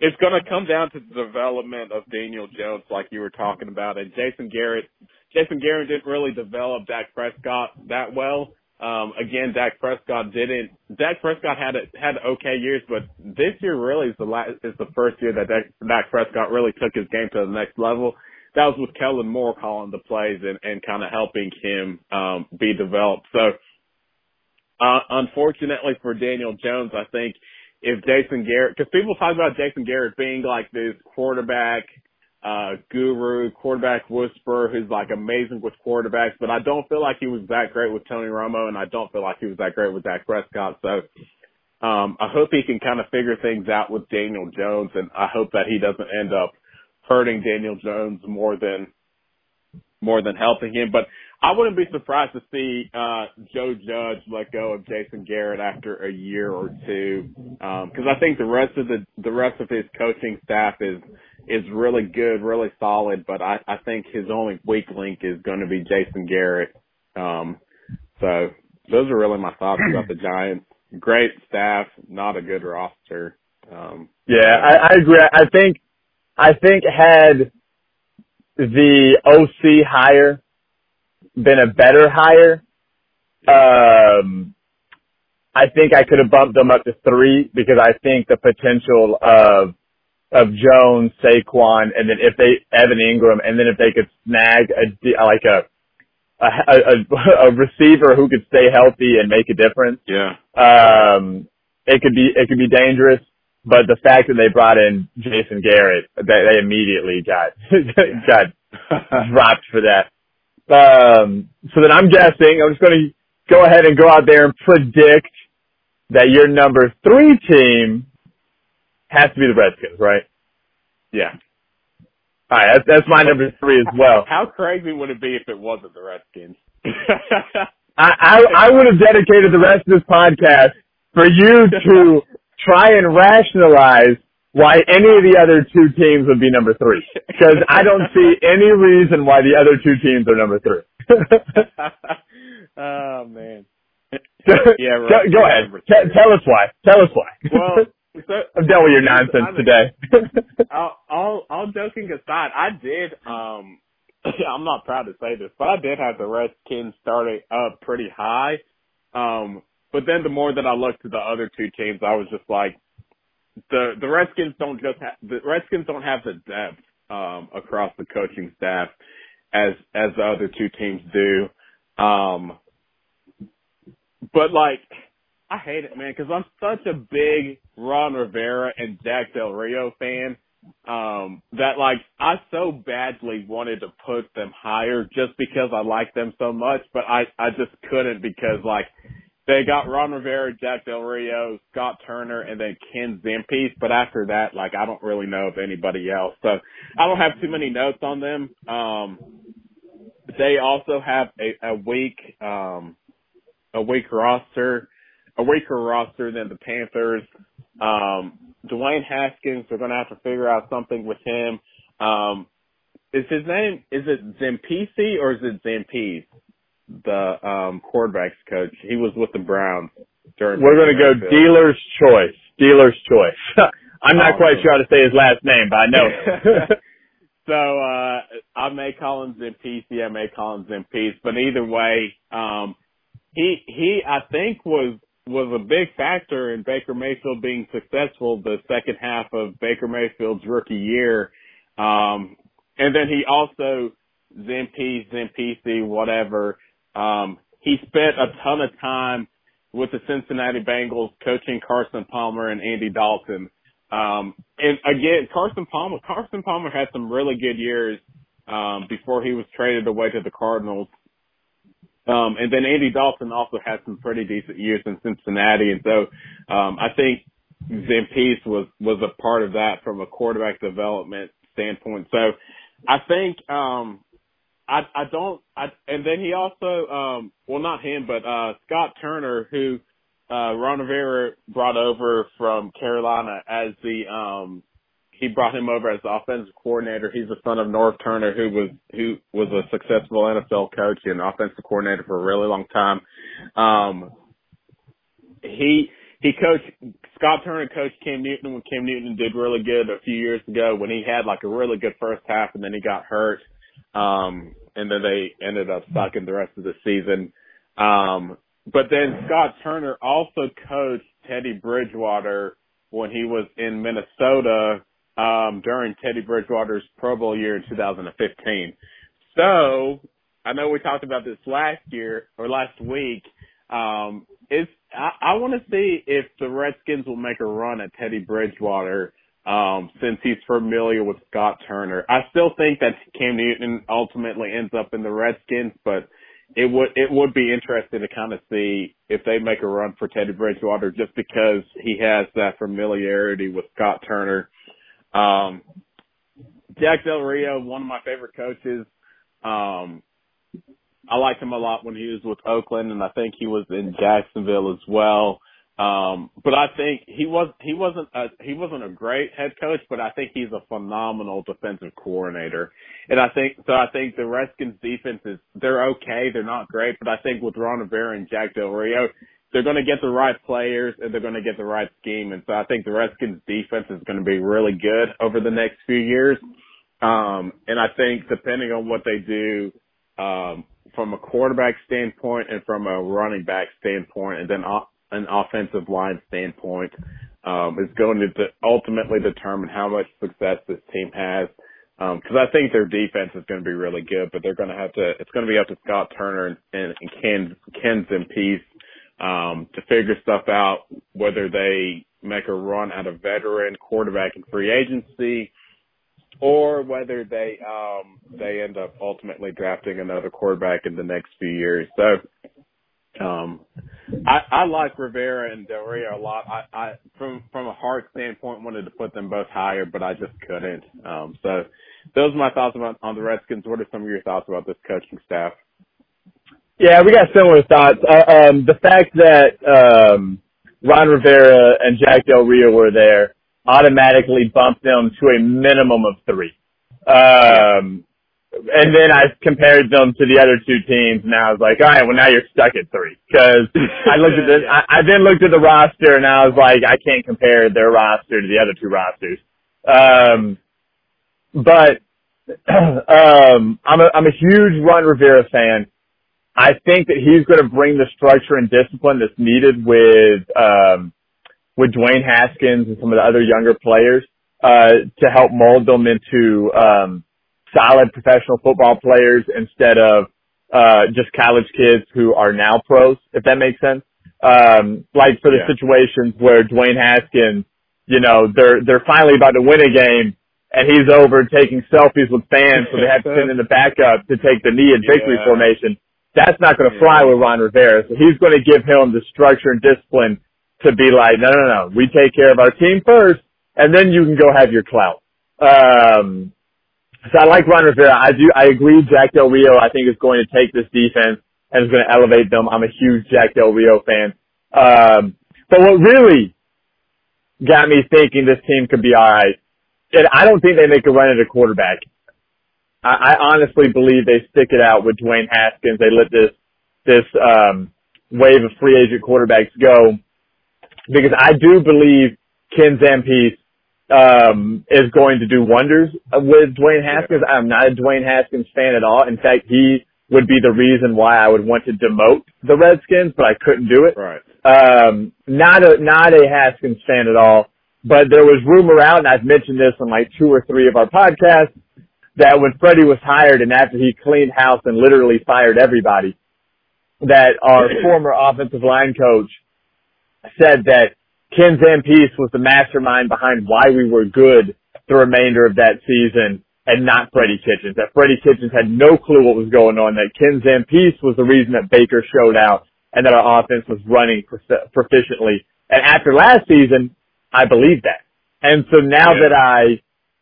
it's going to come down to the development of Daniel Jones, like you were talking about, and Jason Garrett. Jason Garrett didn't really develop Dak Prescott that well. Um, again, Dak Prescott didn't. Dak Prescott had a, had okay years, but this year really is the last, is the first year that Dak, Dak Prescott really took his game to the next level. That was with Kellen Moore calling the plays and, and kind of helping him um, be developed. So, uh, unfortunately for Daniel Jones, I think if Jason Garrett, because people talk about Jason Garrett being like this quarterback uh guru, quarterback whisperer who's like amazing with quarterbacks, but I don't feel like he was that great with Tony Romo, and I don't feel like he was that great with Dak Prescott. So um I hope he can kind of figure things out with Daniel Jones, and I hope that he doesn't end up hurting Daniel Jones more than more than helping him. But I wouldn't be surprised to see uh Joe Judge let go of Jason Garrett after a year or two, because um, I think the rest of the the rest of his coaching staff is is really good, really solid. But I I think his only weak link is going to be Jason Garrett. Um, so those are really my thoughts about the Giants. Great staff, not a good roster. Um, yeah, I, I agree. I think I think had the OC hire been a better hire, um, I think I could have bumped them up to three because I think the potential of of Jones, Saquon, and then if they Evan Engram, and then if they could snag a like a a, a, a receiver who could stay healthy and make a difference. Yeah. Um, it could be it could be dangerous, but the fact that they brought in Jason Garrett, they, they immediately got got dropped for that. Um, so then I'm guessing I'm just going to go ahead and go out there and predict that your number three team has to be the Redskins, right? Yeah. All right, that's, that's my number three as well. How crazy would it be if it wasn't the Redskins? I, I I would have dedicated the rest of this podcast for you to try and rationalize why any of the other two teams would be number three. Because I don't see any reason why the other two teams are number three. oh man. yeah, right. Go, go ahead. T- tell us why. Tell us why. Well, so, I'm done with your nonsense today. all, all, all joking aside, I did. Um, I'm not proud to say this, but I did have the Redskins starting up pretty high. Um, but then the more that I looked at the other two teams, I was just like, the the Redskins don't just have the Redskins don't have the depth um, across the coaching staff as as the other two teams do. Um, but like, I hate it, man, because I'm such a big Ron Rivera and Jack Del Rio fan. Um, that like I so badly wanted to put them higher just because I like them so much, but I I just couldn't because like they got Ron Rivera, Jack Del Rio, Scott Turner, and then Ken Zampese. But after that, like I don't really know of anybody else. So I don't have too many notes on them. Um, they also have a, a weak, um, a weak roster, a weaker roster than the Panthers. Um, Dwayne Haskins, they're going to have to figure out something with him. Um, is his name, is it Zampese or is it Zampese? The, um, quarterbacks coach. He was with the Browns during. We're going to go dealer's choice. Dealer's choice. I'm not oh, quite sure how to say his last name, but I know. So uh I may call him Zampese, I may call him Zampese, but either way, um he he I think was was a big factor in Baker Mayfield being successful the second half of Baker Mayfield's rookie year. Um and then he also Zampese, Zampese, whatever. Um he spent a ton of time with the Cincinnati Bengals coaching Carson Palmer and Andy Dalton. Um, and again, Carson Palmer, Carson Palmer had some really good years, um, before he was traded away to the Cardinals. Um, and then Andy Dalton also had some pretty decent years in Cincinnati. And so, um, I think Zampese was, was a part of that from a quarterback development standpoint. So I think, um, I, I don't, I, and then he also, um, well, not him, but, uh, Scott Turner, who, uh, Ron Rivera brought over from Carolina as the, um, he brought him over as the offensive coordinator. He's the son of Norv Turner, who was, who was a successful NFL coach and offensive coordinator for a really long time. Um, he, he coached, Scott Turner coached Cam Newton when Cam Newton did really good a few years ago when he had like a really good first half and then he got hurt. Um, and then they ended up sucking the rest of the season. Um, but then Scott Turner also coached Teddy Bridgewater when he was in Minnesota um, during Teddy Bridgewater's Pro Bowl year in 2015. So I know we talked about this last year or last week. Um, it's I, I want to see if the Redskins will make a run at Teddy Bridgewater um, since he's familiar with Scott Turner. I still think that Cam Newton ultimately ends up in the Redskins, but it would it would be interesting to kind of see if they make a run for Teddy Bridgewater just because he has that familiarity with Scott Turner. Um, Jack Del Rio, one of my favorite coaches. Um, I liked him a lot when he was with Oakland, and I think he was in Jacksonville as well. Um, but I think he was he wasn't a, he wasn't a great head coach, but I think he's a phenomenal defensive coordinator. And I think so. I think the Redskins defense is they're okay, they're not great, but I think with Ron Rivera and Jack Del Rio, they're going to get the right players and they're going to get the right scheme. And so I think the Redskins defense is going to be really good over the next few years. Um, and I think depending on what they do, um, from a quarterback standpoint and from a running back standpoint, and then an offensive line standpoint um, is going to de- ultimately determine how much success this team has. Because um, I think their defense is going to be really good, but they're going to have to. It's going to be up to Scott Turner and, and, and Ken Ken Zampese um, to figure stuff out. Whether they make a run at a veteran quarterback in free agency, or whether they um, they end up ultimately drafting another quarterback in the next few years. So um, I, I like Rivera and Del Rio a lot. I, I from from a heart standpoint wanted to put them both higher, but I just couldn't. Um, so those are my thoughts about on the Redskins. What are some of your thoughts about this coaching staff? Yeah, we got similar thoughts. Uh, um, the fact that um, Ron Rivera and Jack Del Rio were there automatically bumped them to a minimum of three. Um, and then I compared them to the other two teams, and I was like, all right, well now you're stuck at three because I looked at this. I, I then looked at the roster, and I was like, I can't compare their roster to the other two rosters. Um, but um, I'm a I'm a huge Ron Rivera fan. I think that he's going to bring the structure and discipline that's needed with um, with Dwayne Haskins and some of the other younger players uh, to help mold them into um, solid professional football players instead of uh, just college kids who are now pros, if that makes sense. Um, like for the yeah. situations where Dwayne Haskins, you know, they're they're finally about to win a game and he's over taking selfies with fans, so they have to send in the backup to take the knee in victory yeah. formation. That's not going to yeah. fly with Ron Rivera. So he's going to give him the structure and discipline to be like, no, no, no, we take care of our team first, and then you can go have your clout. Um, so I like Ron Rivera. I do, I agree. Jack Del Rio, I think, is going to take this defense and is going to elevate them. I'm a huge Jack Del Rio fan. Um, but what really got me thinking this team could be alright and I don't think they make a run at a quarterback. I, I honestly believe they stick it out with Dwayne Haskins. They let this this um, wave of free agent quarterbacks go because I do believe Ken Zampese um, is going to do wonders with Dwayne Haskins. I'm not a Dwayne Haskins fan at all. In fact, he would be the reason why I would want to demote the Redskins, but I couldn't do it. Right. Um, not a not a Haskins fan at all. But there was rumor out, and I've mentioned this on like two or three of our podcasts, that when Freddie was hired and after he cleaned house and literally fired everybody, that our former offensive line coach said that Ken Zampese was the mastermind behind why we were good the remainder of that season and not Freddie Kitchens. That Freddie Kitchens had no clue what was going on. That Ken Zampese was the reason that Baker showed out and that our offense was running proficiently. And after last season, I believe that. And so now yeah. that I,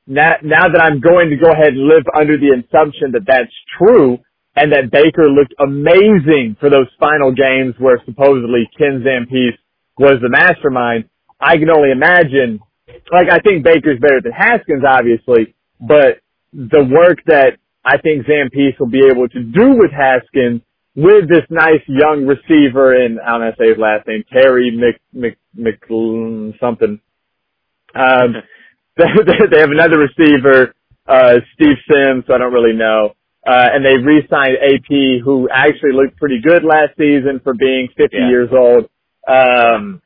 now, now that I'm going to go ahead and live under the assumption that that's true and that Baker looked amazing for those final games where supposedly Ken Zampese was the mastermind, I can only imagine, like I think Baker's better than Haskins obviously, but the work that I think Zampese will be able to do with Haskins with this nice young receiver and I don't know how to say his last name, Terry Mc, Mc, Mc something. Um, they have another receiver, uh, Steve Sims, so I don't really know. Uh, and they re-signed AP, who actually looked pretty good last season for being 50 yeah. years old. Um,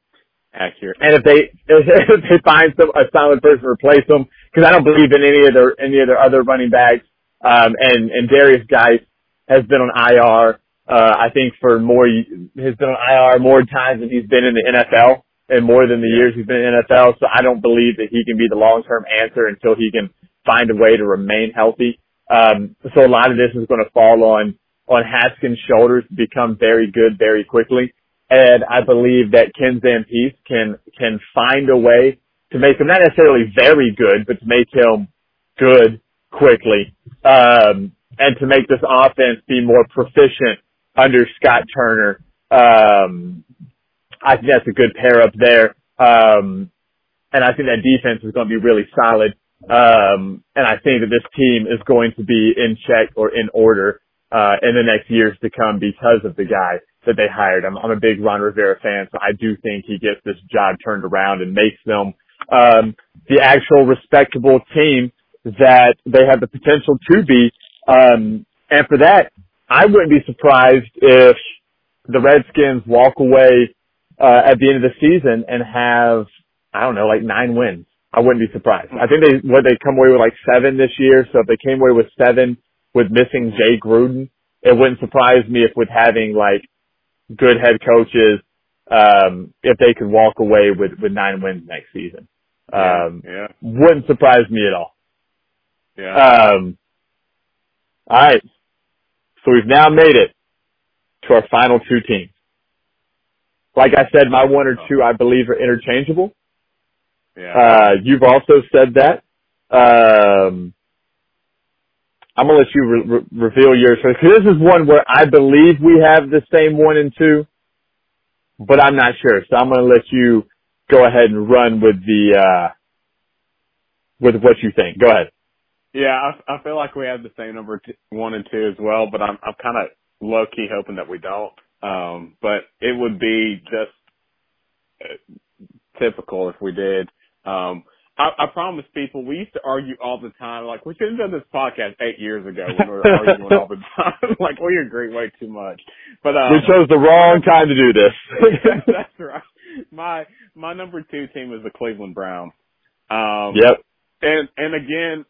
accurate. And if they if they find some a solid person to replace them, because I don't believe in any of their any of their other running backs. Um, and and Derrius Guice has been on IR uh, I think for more, has been on IR more times than he's been in the NFL and more than the years he's been in the NFL. So I don't believe that he can be the long-term answer until he can find a way to remain healthy. Um, so a lot of this is going to fall on, on Haskins' shoulders to become very good very quickly. And I believe that Ken Zampese can, can find a way to make him not necessarily very good, but to make him good quickly. Um, and to make this offense be more proficient under Scott Turner. Um, I think that's a good pair up there. Um, and I think that defense is going to be really solid. Um, and I think that this team is going to be in check or in order, uh, in the next years to come because of the guy that they hired. I'm, I'm a big Ron Rivera fan, so I do think he gets this job turned around and makes them, um, the actual respectable team that they have the potential to be. Um, and for that, I wouldn't be surprised if the Redskins walk away uh, at the end of the season and have, I don't know, like nine wins. I wouldn't be surprised. I think they, what they come away with like seven this year. So if they came away with seven with missing Jay Gruden, it wouldn't surprise me if with having like good head coaches, um, if they could walk away with, with nine wins next season. Um, yeah. wouldn't surprise me at all. Yeah. Um, all right. So we've now made it to our final two teams. Like I said, my one or two, I believe, are interchangeable. yeah. Uh, you've also said that. Um, I'm gonna let you re- re- reveal yours first. 'cause this is one where I believe we have the same one and two, but I'm not sure. So I'm gonna let you go ahead and run with the uh, with what you think. Go ahead. Yeah, I, I feel like we have the same number t- one and two as well, but I'm I'm kind of low key hoping that we don't. Um, but it would be just uh, typical if we did. Um, I, I promise people we used to argue all the time. Like we should have done this podcast eight years ago when we were arguing all the time. like we agree way too much. But um, we chose the wrong time to do this. that's right. My my number two team is the Cleveland Browns. Um, yep. and and again,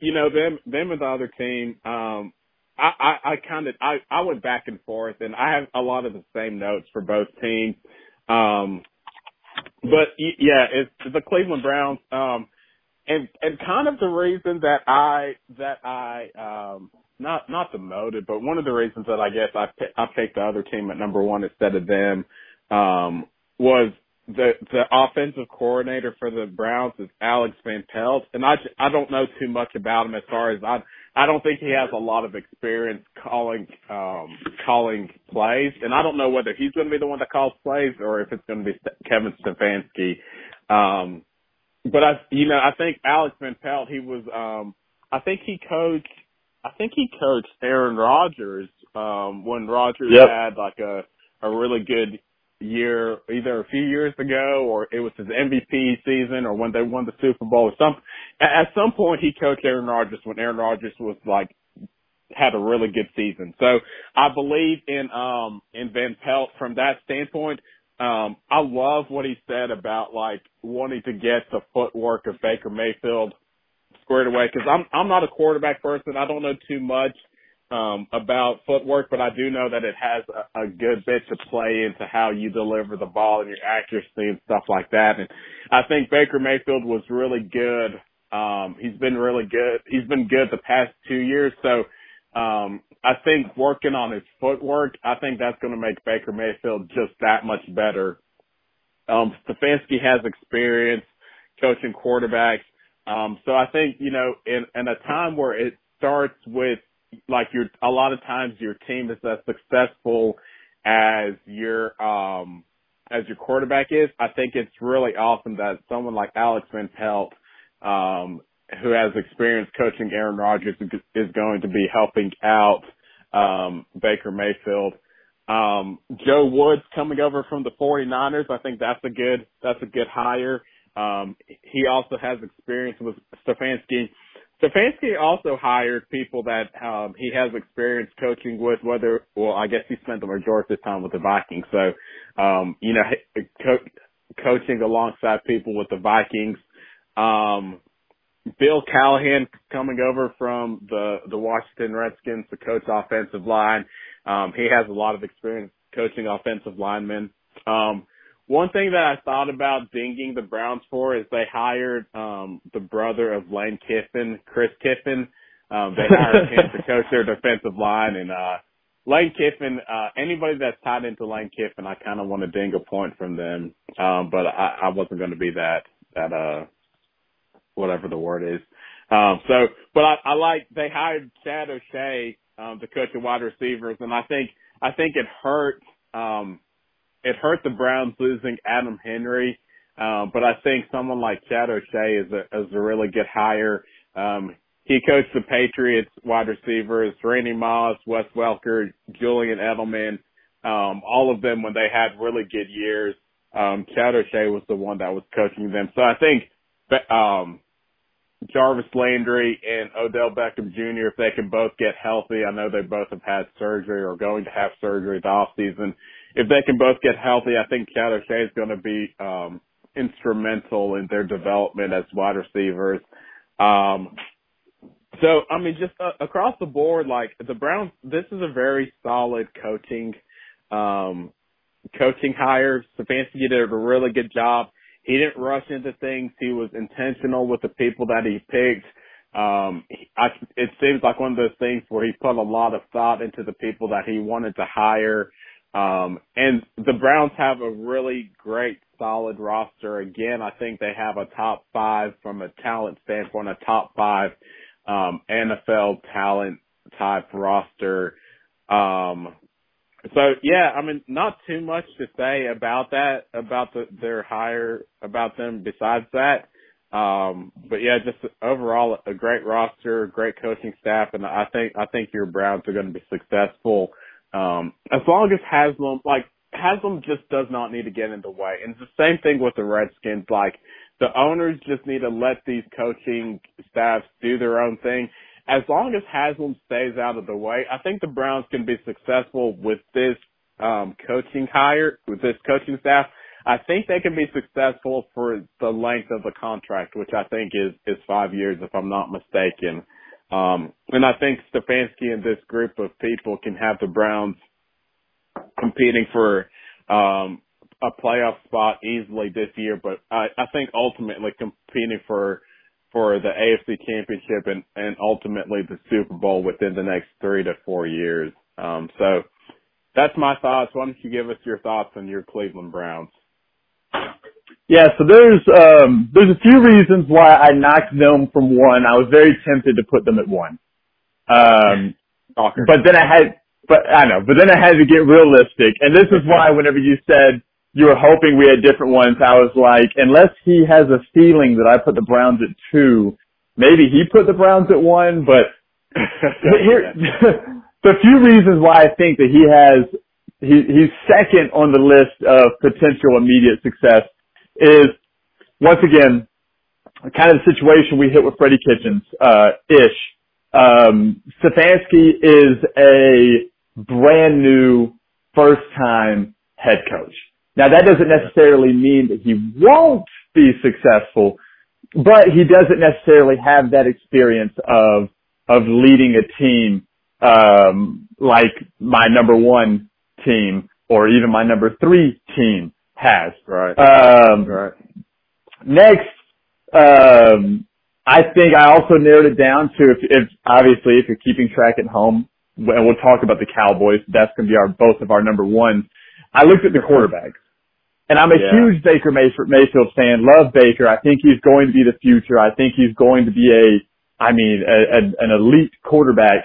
you know them them and the other team. Um, I I, I kind of I I went back and forth, and I have a lot of the same notes for both teams. Um, but yeah, it's the Cleveland Browns. Um, and and kind of the reason that I that I um not not demoted, but one of the reasons that I guess I I picked the other team at number one instead of them um was the the offensive coordinator for the Browns is Alex Van Pelt, and I I don't know too much about him as far as I I don't think he has a lot of experience calling um calling plays, and I don't know whether he's going to be the one that calls plays or if it's going to be Kevin Stefanski. Um, but I you know I think Alex Van Pelt he was um I think he coached I think he coached Aaron Rodgers um when Rodgers Yep. had like a a really good year either a few years ago or it was his MVP season or when they won the Super Bowl or some at some point he coached Aaron Rodgers when Aaron Rodgers was like had a really good season. So I believe in um in Van Pelt from that standpoint. Um I love what he said about like wanting to get the footwork of Baker Mayfield squared away because I'm I'm not a quarterback person. I don't know too much um about footwork, but I do know that it has a, a good bit to play into how you deliver the ball and your accuracy and stuff like that. And I think Baker Mayfield was really good. Um he's been really good. He's been good the past two years. So um I think working on his footwork, I think that's going to make Baker Mayfield just that much better. Um Stefanski has experience coaching quarterbacks. Um so I think, you know, in in a time where it starts with like your a lot of times your team is as successful as your um as your quarterback is, I think it's really awesome that someone like Alex Van Pelt, um, who has experience coaching Aaron Rodgers is going to be helping out um Baker Mayfield. Um Joe Woods coming over from the 49ers, I think that's a good that's a good hire. Um he also has experience with Stefanski. Stefanski also hired people that um he has experience coaching with whether well I guess he spent the majority of his time with the Vikings. So um you know co- coaching alongside people with the Vikings. Um Bill Callahan coming over from the the Washington Redskins to coach offensive line. Um, he has a lot of experience coaching offensive linemen. Um, one thing that I thought about dinging the Browns for is they hired um, the brother of Lane Kiffin, Chris Kiffin. Um, they hired him to coach their defensive line, and uh, Lane Kiffin. Uh, anybody that's tied into Lane Kiffin, I kind of want to ding a point from them, um, but I, I wasn't to be that that uh whatever the word is. Um, so, but I, I like they hired Chad O'Shea um, to coach the wide receivers, and I think I think it hurt um, it hurt the Browns losing Adam Henry. Um, but I think someone like Chad O'Shea is a is a really good hire. Um, he coached the Patriots wide receivers, Randy Moss, Wes Welker, Julian Edelman, um, all of them when they had really good years. Um, Chad O'Shea was the one that was coaching them. So I think, um, Jarvis Landry and Odell Beckham Jr. if they can both get healthy. I know they both have had surgery or going to have surgery the off season. If they can both get healthy, I think Chad is going to be um, instrumental in their development as wide receivers. Um, so, I mean, just uh, across the board, like the Browns, this is a very solid coaching, um, coaching hire. Stefanski did a really good job. He didn't rush into things. He was intentional with the people that he picked. Um, I, it seems like one of those things where he put a lot of thought into the people that he wanted to hire. Um, and the Browns have a really great, solid roster. Again, I think they have a top five from a talent standpoint, a top five um, NFL talent type roster. Um, so yeah, I mean, not too much to say about that, about the, their hire, about them besides that. Um, but yeah, just overall a great roster, great coaching staff, and I think I think your Browns are going to be successful um, as long as Haslam like Haslam just does not need to get in the way. And it's the same thing with the Redskins. Like the owners just need to let these coaching staffs do their own thing. As long as Haslam stays out of the way, I think the Browns can be successful with this um, coaching hire, with this coaching staff. I think they can be successful for the length of the contract, which I think is is five years, if I'm not mistaken. Um, and I think Stefanski and this group of people can have the Browns competing for um, a playoff spot easily this year, but I, I think ultimately competing for for the AFC Championship and, and ultimately the Super Bowl within the next three to four years. Um, so that's my thoughts. Why don't you give us your thoughts on your Cleveland Browns? Yeah, so there's um there's a few reasons why I knocked them from one. I was very tempted to put them at one. Um but then I had but I know, but then I had to get realistic. And this is why whenever you said you were hoping we had different ones, I was like, unless he has a feeling that I put the Browns at two, maybe he put the Browns at one, but here the few reasons why I think that he has he he's second on the list of potential immediate success is once again kind of the situation we hit with Freddie Kitchens uh, ish. Um, Stefanski is a brand new first time head coach. Now that doesn't necessarily mean that he won't be successful, but he doesn't necessarily have that experience of of leading a team um, like my number one team or even my number three team has. Right. Um, right. Next, um, I think I also narrowed it down to if, if obviously if you're keeping track at home, and we'll talk about the Cowboys. That's going to be our both of our number one. I looked at the quarterbacks, and I'm a Yeah. huge Baker Mayfield, Mayfield fan. Love Baker. I think he's going to be the future. I think he's going to be a, I mean, a, a, an elite quarterback.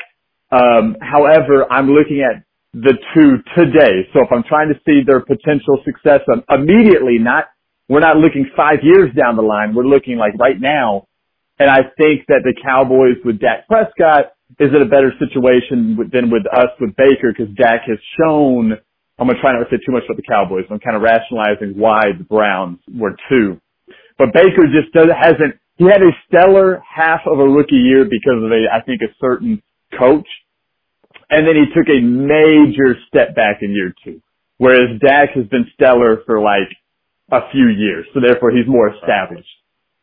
Um, however, I'm looking at the two today. So if I'm trying to see their potential success um, immediately, not we're not looking five years down the line. We're looking like right now. And I think that the Cowboys with Dak Prescott is in a better situation than with us with Baker because Dak has shown. I'm gonna try not to say too much about the Cowboys. I'm kind of rationalizing why the Browns were two, but Baker just doesn't, hasn't. He had a stellar half of a rookie year because of a, I think, a certain coach, and then he took a major step back in year two. Whereas Dak has been stellar for like a few years, so therefore he's more established.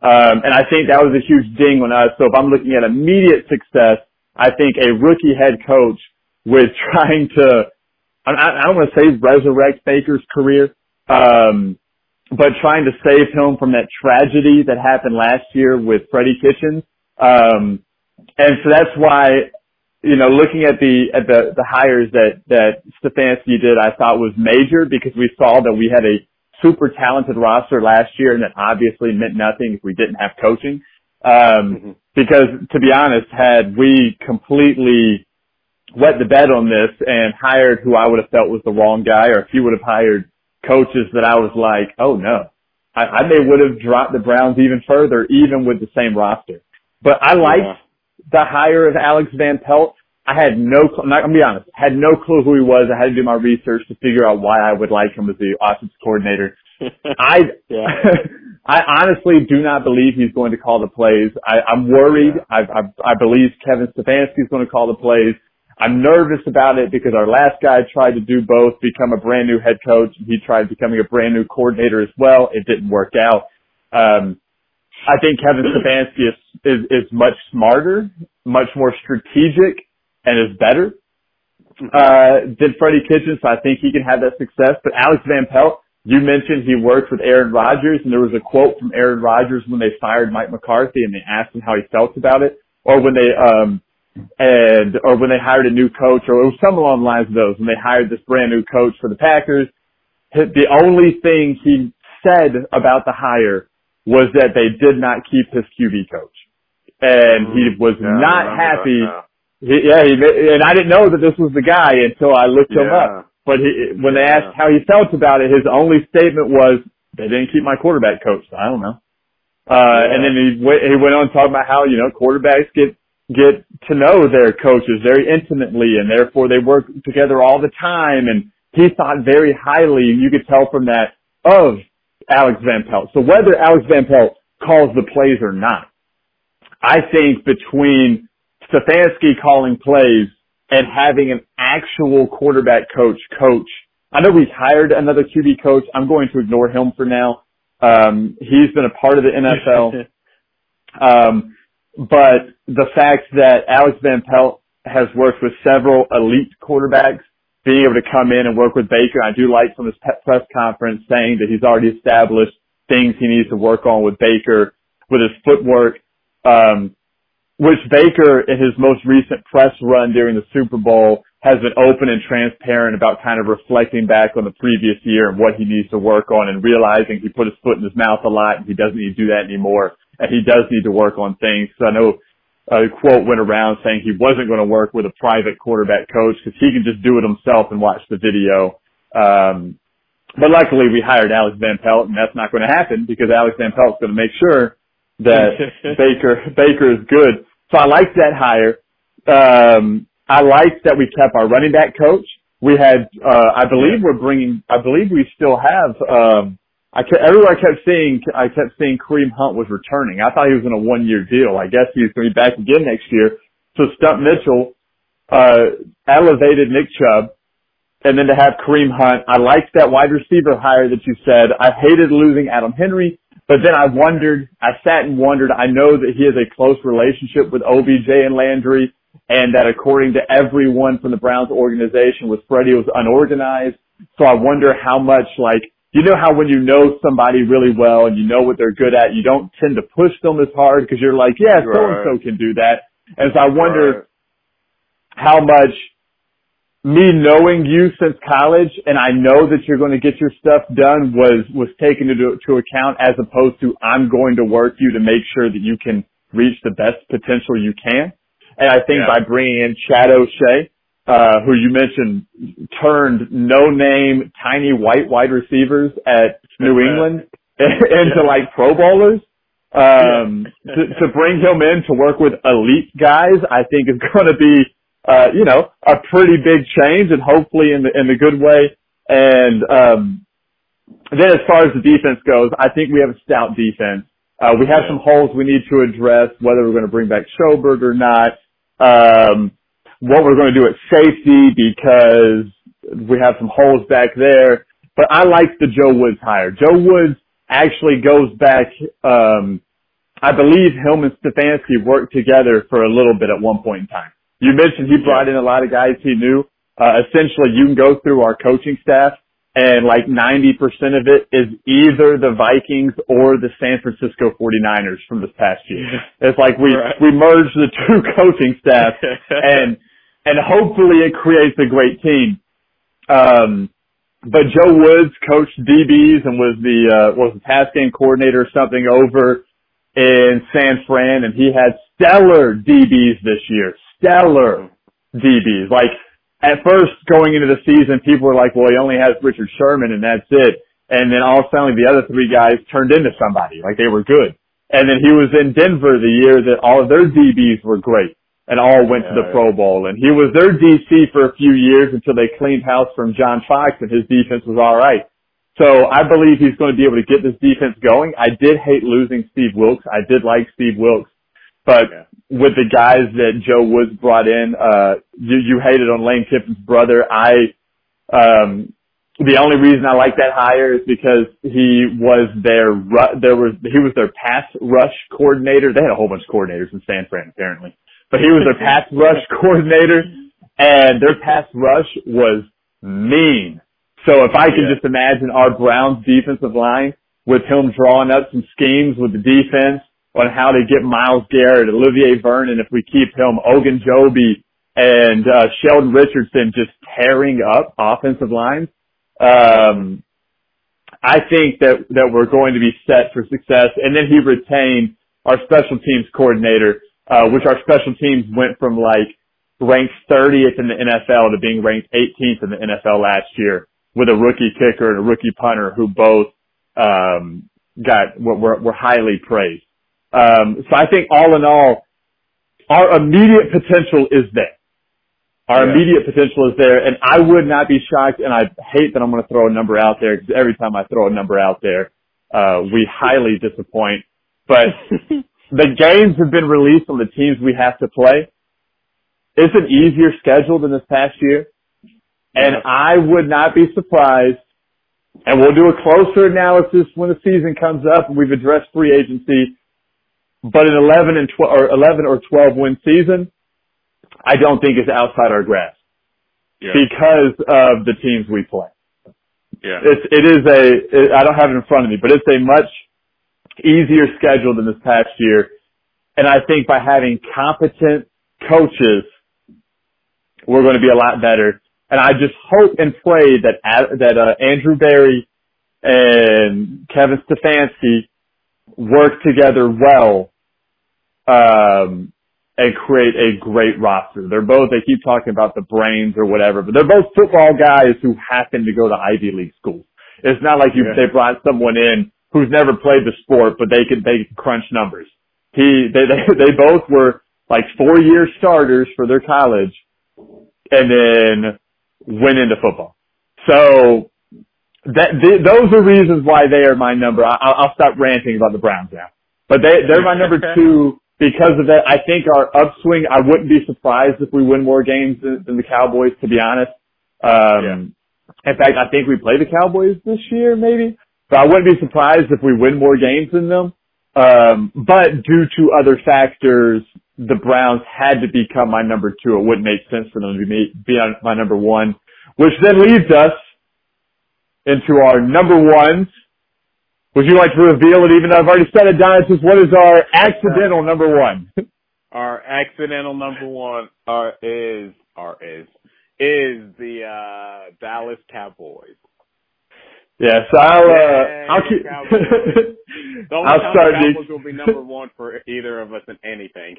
Um, and I think that was a huge ding on us. So if I'm looking at immediate success, I think a rookie head coach with trying to, I, I don't want to say resurrect Baker's career, um, but trying to save him from that tragedy that happened last year with Freddie Kitchens. Um, and so that's why, you know, looking at the, at the, the hires that, that Stefanski did, I thought was major because we saw that we had a super talented roster last year and that obviously meant nothing if we didn't have coaching. Um, Mhm. because to be honest, had we completely wet the bed on this and hired who I would have felt was the wrong guy, or if he would have hired coaches that I was like, oh no, I, I may would have dropped the Browns even further, even with the same roster. But I liked Yeah. The hire of Alex Van Pelt. I had no, I'm not gonna be honest, had no clue who he was. I had to do my research to figure out why I would like him as the offensive coordinator. I, I honestly do not believe he's going to call the plays. I, I'm worried. Yeah. I, I, I believe Kevin Stefanski is going to call the plays. I'm nervous about it because our last guy tried to do both, become a brand new head coach. He tried becoming a brand new coordinator as well. It didn't work out. Um, I think Kevin Stefanski is, is, is much smarter, much more strategic, and is better uh, than Freddie Kitchens. So I think he can have that success. But Alex Van Pelt, you mentioned he worked with Aaron Rodgers, and there was a quote from Aaron Rodgers when they fired Mike McCarthy, and they asked him how he felt about it, or when they um and or when they hired a new coach, or it was some along the lines of those when they hired this brand new coach for the Packers. The only thing he said about the hire was that they did not keep his QB coach, and he was Yeah, not happy. He, yeah, he, and I didn't know that this was the guy until I looked him up. But he, when they asked how he felt about it, his only statement was, "They didn't keep my quarterback coach." So I don't know. Uh, Yeah. and then he went, he went on talking about how you know quarterbacks get get to know their coaches very intimately, and therefore they work together all the time. And he thought very highly, you could tell from that of Alex Van Pelt. So whether Alex Van Pelt calls the plays or not, I think between Stefanski calling plays and having an actual quarterback coach coach. I know he's hired another QB coach. I'm going to ignore him for now. Um, he's been a part of the NFL. Um, but the fact that Alex Van Pelt has worked with several elite quarterbacks, being able to come in and work with Baker, I do like from his press conference saying that he's already established things he needs to work on with Baker, with his footwork. Um, which Baker in his most recent press run during the Super Bowl has been open and transparent about kind of reflecting back on the previous year and what he needs to work on and realizing he put his foot in his mouth a lot and he doesn't need to do that anymore and he does need to work on things. So I know a quote went around saying he wasn't going to work with a private quarterback coach because he can just do it himself and watch the video. Um, but luckily we hired Alex Van Pelt and that's not going to happen because Alex Van Pelt's going to make sure that Baker Baker is good. So I like that hire. Um, I like that we kept our running back coach. We had, uh, I believe we're bringing, I believe we still have, um, I kept, everywhere I kept seeing, I kept seeing Kareem Hunt was returning. I thought he was in a one year deal. I guess he's going to be back again next year. So Stump Mitchell, uh, elevated Nick Chubb. And then to have Kareem Hunt, I liked that wide receiver hire that you said. I hated losing Adam Henry, but then I wondered, I sat and wondered, I know that he has a close relationship with OBJ and Landry, and that according to everyone from the Browns organization was Freddie was unorganized. So I wonder how much like, you know how when you know somebody really well and you know what they're good at, you don't tend to push them as hard because you're like, yeah, so and so can do that. And so I wonder how much me knowing you since college and I know that you're going to get your stuff done was, was taken into to account as opposed to I'm going to work you to make sure that you can reach the best potential you can. And I think Yeah. by bringing in Chad O'Shea, uh, who you mentioned turned no name tiny white wide receivers at New England into like pro bowlers. Um, to, to bring him in to work with elite guys, I think is going to be, uh, you know, a pretty big change and hopefully in the, in the good way. And, um, then as far as the defense goes, I think we have a stout defense. Uh, we have some holes we need to address, whether we're going to bring back Schobert or not. Um, what we're going to do at safety because we have some holes back there. But I like the Joe Woods hire. Joe Woods actually goes back, um, I believe him and Stefanski worked together for a little bit at one point in time. You mentioned he brought in a lot of guys he knew. Uh, essentially you can go through our coaching staff and like 90% of it is either the Vikings or the San Francisco 49ers from this past year. It's like we, Right. we merged the two coaching staff and, and hopefully it creates a great team. Um, but Joe Woods coached DBs and was the, uh, was the pass game coordinator or something over in San Fran and he had stellar DBs this year. Stellar DBs. Like at first going into the season, people were like, well, he only has Richard Sherman and that's it. And then all of a sudden the other three guys turned into somebody. Like they were good. And then he was in Denver the year that all of their DBs were great and all went to the Yeah. Pro Bowl. And he was their DC for a few years until they cleaned house from John Fox and his defense was all right. So I believe he's going to be able to get this defense going. I did hate losing Steve Wilks. I did like Steve Wilks, but Yeah. with the guys that Joe Woods brought in. Uh, you, you hated on Lane Kiffin's brother. I, um, the only reason I like that hire is because he was their, there was, he was their pass rush coordinator. They had a whole bunch of coordinators in San Fran apparently, but he was their pass rush coordinator and their pass rush was mean. So if I can yeah. just imagine our Browns defensive line with him drawing up some schemes with the defense on how to get Myles Garrett, Olivier Vernon, if we keep him, Ogunjobi and uh, Sheldon Richardson just tearing up offensive lines. Um, I think that that we're going to be set for success. And then he retained our special teams coordinator, uh, which our special teams went from like ranked 30th in the NFL to being ranked 18th in the NFL last year with a rookie kicker and a rookie punter who both um, got were, were highly praised. Um, so I think all in all, our immediate potential is there. Our yeah. immediate potential is there, and I would not be shocked. And I hate that I'm going to throw a number out there because every time I throw a number out there, uh, we highly disappoint. But the games have been released on the teams we have to play. It's an easier schedule than this past year, and. I would not be surprised. And we'll do a closer analysis when the season comes up and we've addressed free agency but an 11 and 12 or 11 or 12 win season, I don't think is outside our grasp yeah. because of the teams we play. Yeah. It's, it is a, it, I don't have it in front of me, but it's a much easier schedule than this past year. And I think by having competent coaches, we're going to be a lot better. And I just hope and pray that, that, uh, Andrew Berry and Kevin Stefanski work together well um, and create a great roster. They're both, they keep talking about the brains or whatever, but they're both football guys who happen to go to Ivy League schools. It's not like you, yeah. they brought someone in who's never played the sport, but they can, they can crunch numbers. He, they, they, they both were like four year starters for their college and then went into football. So that, th- those are reasons why they are my number. I, I'll stop ranting about the Browns now, but they, they're my number two because of that, I think our upswing, I wouldn't be surprised if we win more games than, than the Cowboys, to be honest. Um, yeah. in fact, I think we play the Cowboys this year, maybe, but I wouldn't be surprised if we win more games than them. Um, but due to other factors, the Browns had to become my number two. It wouldn't make sense for them to be, be on my number one, which then leads us into our number ones. Would you like to reveal it, even though I've already said it, Donatus? What is our accidental number one? our accidental number one are, is, are, is, is the, uh, Dallas Cowboys. Yes, I'll, uh, I'll keep, the only I'll start Cowboys will be number one for either of us in anything.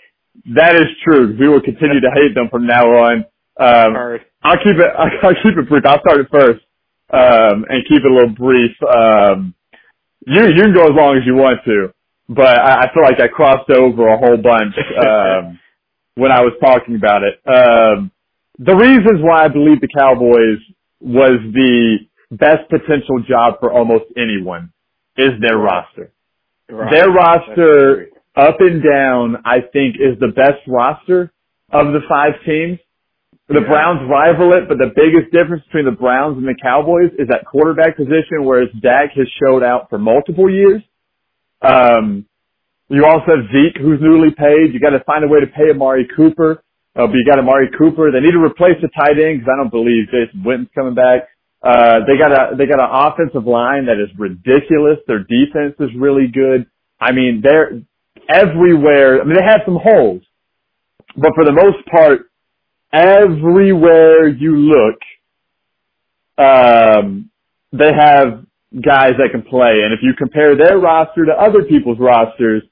That is true. We will continue to hate them from now on. Um, I'll keep it, I'll keep it brief. I'll start it first, um, and keep it a little brief. Um, you you can go as long as you want to, but I, I feel like I crossed over a whole bunch um, when I was talking about it. Um, the reasons why I believe the Cowboys was the best potential job for almost anyone is their roster. Right. Their roster, up and down, I think, is the best roster of the five teams. The yeah. Browns rival it, but the biggest difference between the Browns and the Cowboys is that quarterback position, whereas Dak has showed out for multiple years. Um, you also have Zeke, who's newly paid. You got to find a way to pay Amari Cooper. Uh, but you got Amari Cooper. They need to replace the tight end because I don't believe Jason Witten's coming back. Uh, they got a, they got an offensive line that is ridiculous. Their defense is really good. I mean, they're everywhere. I mean, they have some holes, but for the most part, everywhere you look, um, they have guys that can play. And if you compare their roster to other people's rosters,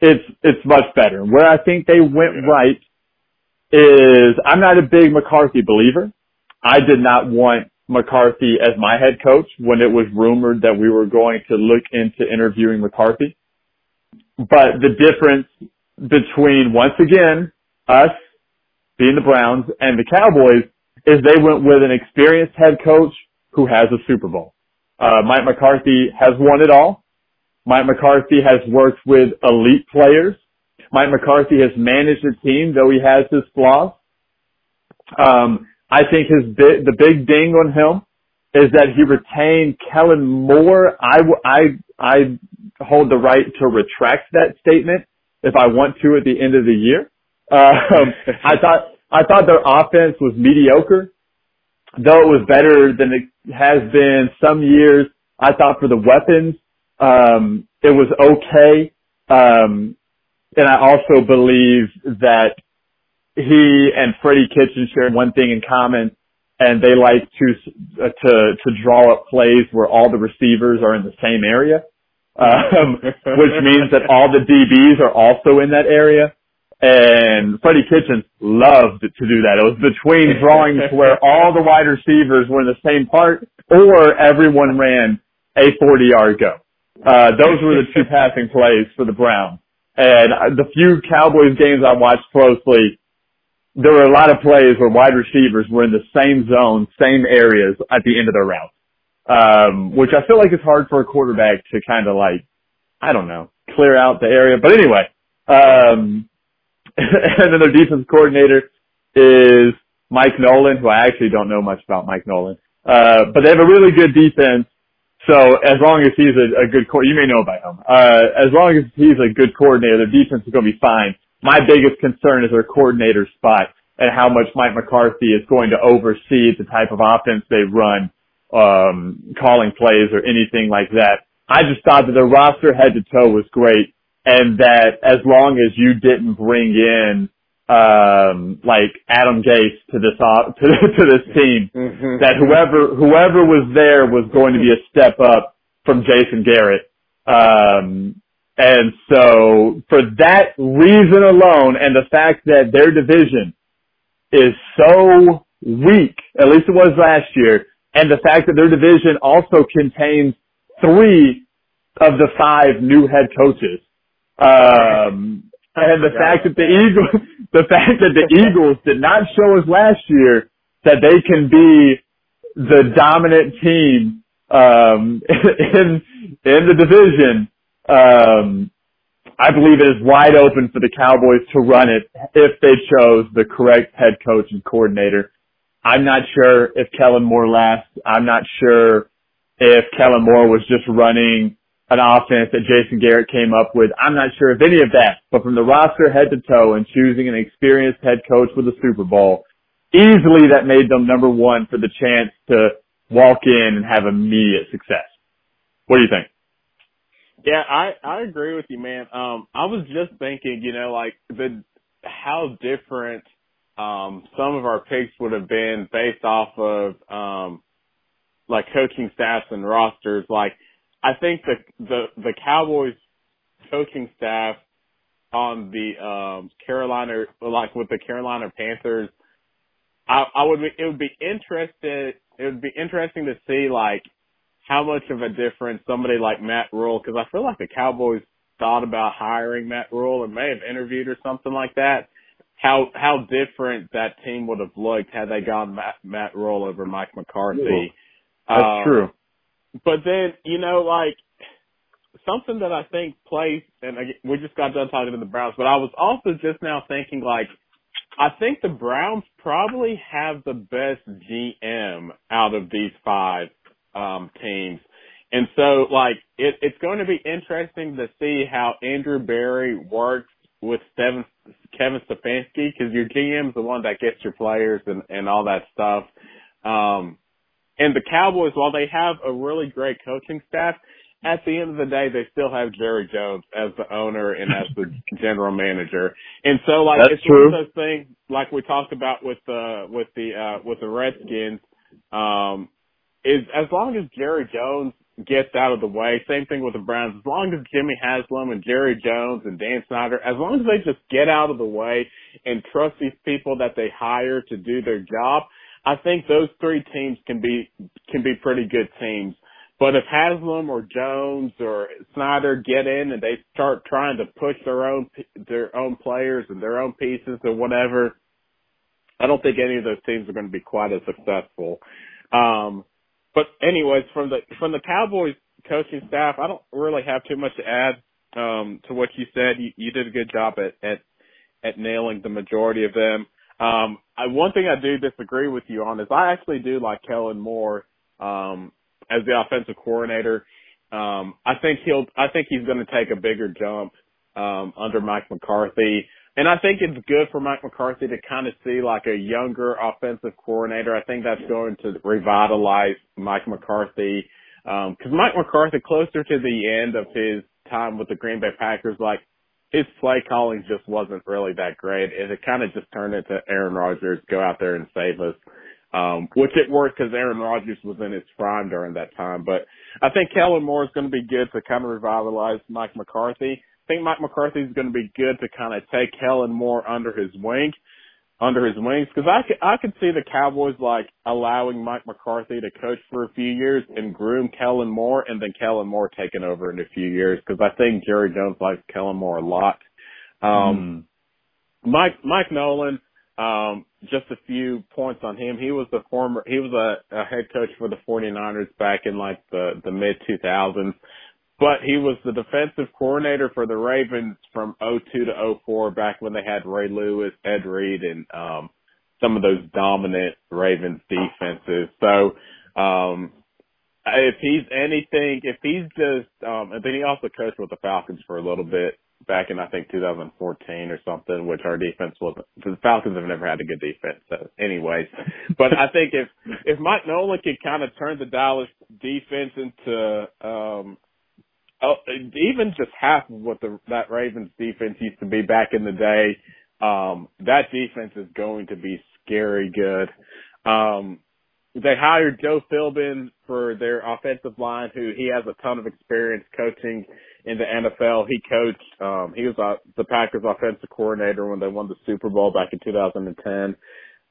it's, it's much better. Where I think they went right is I'm not a big McCarthy believer. I did not want McCarthy as my head coach when it was rumored that we were going to look into interviewing McCarthy. But the difference between, once again, us being the Browns and the Cowboys, is they went with an experienced head coach who has a Super Bowl. Uh, Mike McCarthy has won it all. Mike McCarthy has worked with elite players Mike McCarthy has managed a team, though he has his flaws. Um, I think his big, the big ding on him is that he retained Kellen Moore. I, I, I hold the right to retract that statement if I want to at the end of the year. Um, I thought, I thought their offense was mediocre, though it was better than it has been some years. I thought for the weapons, um, it was okay. Um, and I also believe that he and Freddie Kitchen share one thing in common, and they like to uh, to to draw up plays where all the receivers are in the same area, um, which means that all the DBs are also in that area. And Freddie Kitchens loved to do that. It was between drawings where all the wide receivers were in the same part, or everyone ran a 40 yard go. Uh, those were the two passing plays for the Browns. And the few Cowboys games I watched closely, there were a lot of plays where wide receivers were in the same zone, same areas at the end of their routes. Um, which I feel like it's hard for a quarterback to kind of like, I don't know, clear out the area. But anyway, um, and then their defense coordinator is Mike Nolan, who I actually don't know much about Mike Nolan. Uh, but they have a really good defense. So as long as he's a, a good core, you may know about him. Uh, as long as he's a good coordinator, their defense is going to be fine. My biggest concern is their coordinator spot and how much Mike McCarthy is going to oversee the type of offense they run, um, calling plays or anything like that. I just thought that the roster head to toe was great and that as long as you didn't bring in um like Adam Gase to this uh, to, to this team mm-hmm. that whoever whoever was there was going to be a step up from Jason Garrett um and so for that reason alone and the fact that their division is so weak, at least it was last year, and the fact that their division also contains three of the five new head coaches. Um, and the fact that the Eagles, the fact that the Eagles did not show us last year that they can be the dominant team um, in in the division um, I believe it is wide open for the Cowboys to run it if they chose the correct head coach and coordinator. I'm not sure if Kellen Moore lasts. I'm not sure if Kellen Moore was just running an offense that Jason Garrett came up with. I'm not sure if any of that, but from the roster head to toe and choosing an experienced head coach with a Super Bowl, easily that made them number one for the chance to walk in and have immediate success. What do you think? Yeah, I I agree with you, man. Um, I was just thinking, you know, like the how different um some of our picks would have been based off of um like coaching staffs and rosters. Like, I think the the the Cowboys coaching staff on the um Carolina, like with the Carolina Panthers, I I would be it would be interested it would be interesting to see like how much of a difference somebody like Matt Rhule, because I feel like the Cowboys thought about hiring Matt Rhule and may have interviewed or something like that. How how different that team would have looked had they gone Matt, Matt Rhule over Mike McCarthy. That's um, true. But then you know, like something that I think plays, and we just got done talking to the Browns, but I was also just now thinking like. I think the Browns probably have the best GM out of these five um, teams. And so, like, it, it's going to be interesting to see how Andrew Berry works with Steven, Kevin Stefanski because your GM's the one that gets your players and, and all that stuff. Um, and the Cowboys, while they have a really great coaching staff, at the end of the day, they still have Jerry Jones as the owner and as the general manager. And so, like, That's it's true. one of those things, like we talked about with the with the uh, with the Redskins. Um, is as long as Jerry Jones gets out of the way, same thing with the Browns, as long as Jimmy Haslam and Jerry Jones and Dan Snyder, as long as they just get out of the way and trust these people that they hire to do their job, I think those three teams can be can be pretty good teams. But if Haslam or Jones or Snyder get in and they start trying to push their own their own players and their own pieces or whatever, I don't think any of those teams are going to be quite as successful. Um, but anyways, from the from the Cowboys coaching staff, I don't really have too much to add. um, to what you said. You, you did a good job at, at at nailing the majority of them. Um, I, one thing I do disagree with you on is I actually do like Kellen Moore um, as the offensive coordinator. Um, I think he'll. I think he's going to take a bigger jump um, under Mike McCarthy. And I think it's good for Mike McCarthy to kind of see like a younger offensive coordinator. I think that's going to revitalize Mike McCarthy. Um, cause Mike McCarthy closer to the end of his time with the Green Bay Packers, like his play calling just wasn't really that great. And it kind of just turned into Aaron Rodgers, go out there and save us. Um, which it worked because Aaron Rodgers was in his prime during that time. But I think Kellen Moore is going to be good to kind of revitalize Mike McCarthy think Mike McCarthy is going to be good to kind of take Kellen Moore under his wing, under his wings, because I could I could see the Cowboys like allowing Mike McCarthy to coach for a few years and groom Kellen Moore, and then Kellen Moore taking over in a few years, because I think Jerry Jones likes Kellen Moore a lot. Um, mm. Mike Mike Nolan. Um, just a few points on him. He was the former, he was a, a head coach for the 49ers back in like the, the mid 2000s but he was the defensive coordinator for the Ravens from 02 to 04 back when they had Ray Lewis, Ed Reed, and um, some of those dominant Ravens defenses. So, um, if he's anything, if he's just, um, and then he also coached with the Falcons for a little bit back in I think 2014 or something, which our defense wasn't. The Falcons have never had a good defense. So, anyways, but I think if if Mike Nolan could kind of turn the Dallas defense into um oh, even just half of what the that Ravens defense used to be back in the day, um, that defense is going to be scary good. Um, they hired Joe Philbin for their offensive line, who he has a ton of experience coaching in the NFL. He coached, um, he was uh, the Packers offensive coordinator when they won the Super Bowl back in 2010.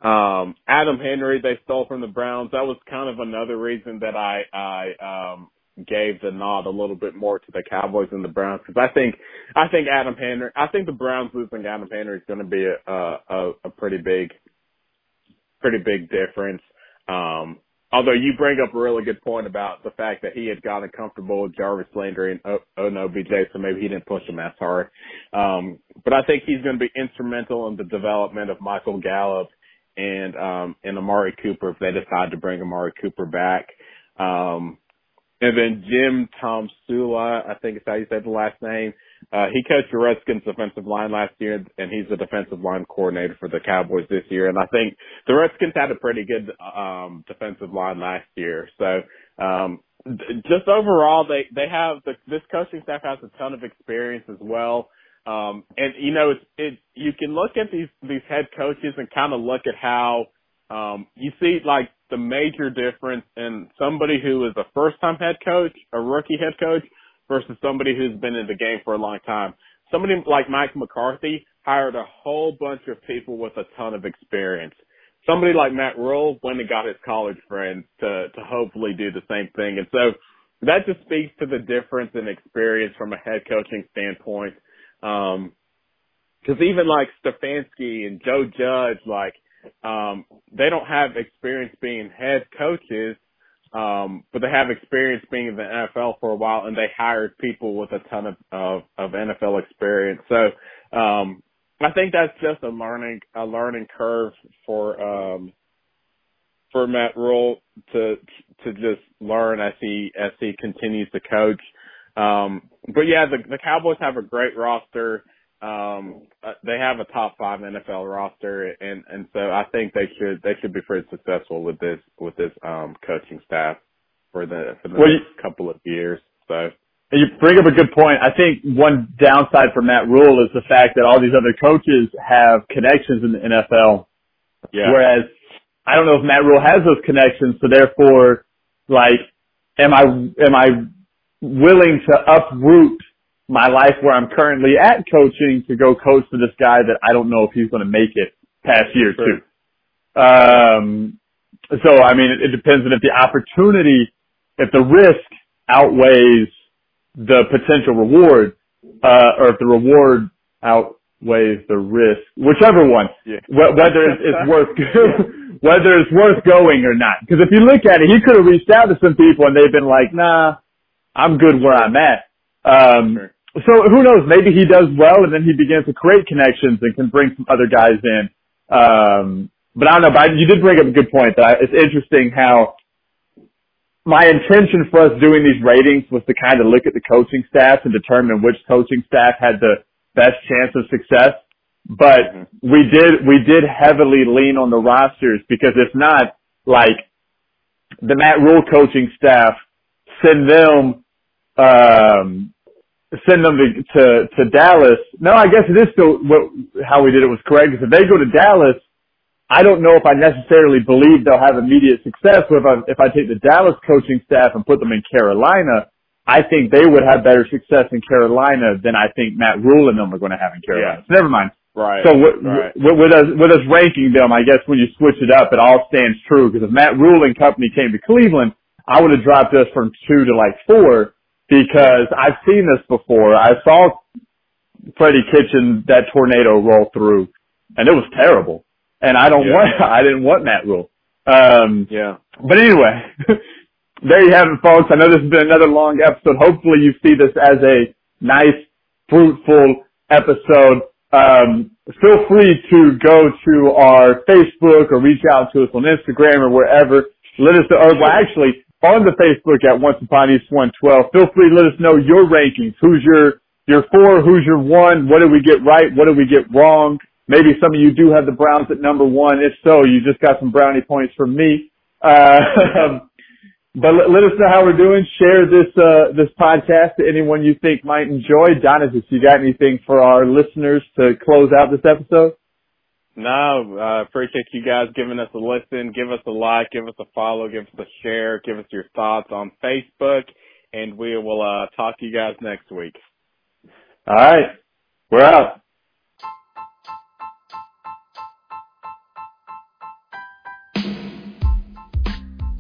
Um, Adam Henry, they stole from the Browns. That was kind of another reason that I, I, um, gave the nod a little bit more to the Cowboys and the Browns because I think I think Adam Henry I think the Browns losing Adam Henry is going to be a, a a pretty big pretty big difference. Um, although you bring up a really good point about the fact that he had gotten comfortable with Jarvis Landry and o- OBJ, so maybe he didn't push him as hard. Um, but I think he's going to be instrumental in the development of Michael Gallup and um, and Amari Cooper if they decide to bring Amari Cooper back. Um, and then Jim Tomsula, I think is how you say the last name. Uh, he coached the Redskins defensive line last year, and he's the defensive line coordinator for the Cowboys this year. And I think the Redskins had a pretty good um, defensive line last year. So um, just overall, they they have the, this coaching staff has a ton of experience as well. Um, and you know, it's, it you can look at these these head coaches and kind of look at how um, you see like the major difference in somebody who is a first time head coach, a rookie head coach, versus somebody who's been in the game for a long time. Somebody like Mike McCarthy hired a whole bunch of people with a ton of experience. Somebody like Matt Rhule went and got his college friends to to hopefully do the same thing. And so that just speaks to the difference in experience from a head coaching standpoint. Um, cause even like Stefanski and Joe Judge, like um, they don't have experience being head coaches, um, but they have experience being in the NFL for a while, and they hired people with a ton of of, of NFL experience. So um, I think that's just a learning a learning curve for um, for Matt Rhule to to just learn as he as he continues to coach. Um, but yeah, the, the Cowboys have a great roster. Um, uh, they have a top five NFL roster, and and so I think they should they should be pretty successful with this with this um coaching staff for the for the well, next you, couple of years. So you bring up a good point. I think one downside for Matt Rhule is the fact that all these other coaches have connections in the NFL, yeah. whereas I don't know if Matt Rhule has those connections. So therefore, like, am I am I willing to uproot my life where I'm currently at coaching to go coach for this guy that I don't know if he's going to make it past year sure. two. Um, so I mean, it, it depends on if the opportunity, if the risk outweighs the potential reward, uh, or if the reward outweighs the risk, whichever one, yeah. whether it's, it's worth, whether it's worth going or not. Because if you look at it, he could have reached out to some people and they've been like, nah, I'm good where I'm at. Um, sure so who knows? Maybe he does well, and then he begins to create connections and can bring some other guys in. Um, but I don't know. But you did bring up a good point. That it's interesting how my intention for us doing these ratings was to kind of look at the coaching staff and determine which coaching staff had the best chance of success. But mm-hmm. we did we did heavily lean on the rosters because if not, like the Matt Rhule coaching staff, send them um, send them to, to, to Dallas. No, I guess it is still what, how we did it was correct. Because if they go to Dallas, I don't know if I necessarily believe they'll have immediate success. But if I, if I take the Dallas coaching staff and put them in Carolina, I think they would have better success in Carolina than I think Matt Rhule and them are going to have in Carolina. Yeah. So never mind. Right. So w- right. W- with us with us ranking them, I guess when you switch it up, it all stands true. Because if Matt Rhule and company came to Cleveland, I would have dropped us from two to like four because I've seen this before. I saw Freddie Kitchen that tornado roll through, and it was terrible. And I don't yeah. want, I didn't want Matt Rhule. Um, yeah. But anyway, there you have it, folks. I know this has been another long episode. Hopefully, you see this as a nice, fruitful episode. Um, feel free to go to our Facebook or reach out to us on Instagram or wherever. Let us know. Well, actually, on the Facebook at Once Upon East 112. Feel free to let us know your rankings. Who's your, your four? Who's your one? What did we get right? What did we get wrong? Maybe some of you do have the Browns at number one. If so, you just got some brownie points from me. Uh, but let, let, us know how we're doing. Share this, uh, this podcast to anyone you think might enjoy. Donatus, you got anything for our listeners to close out this episode? No, I uh, appreciate you guys giving us a listen. Give us a like, give us a follow, give us a share, give us your thoughts on Facebook, and we will uh, talk to you guys next week. All right. We're out.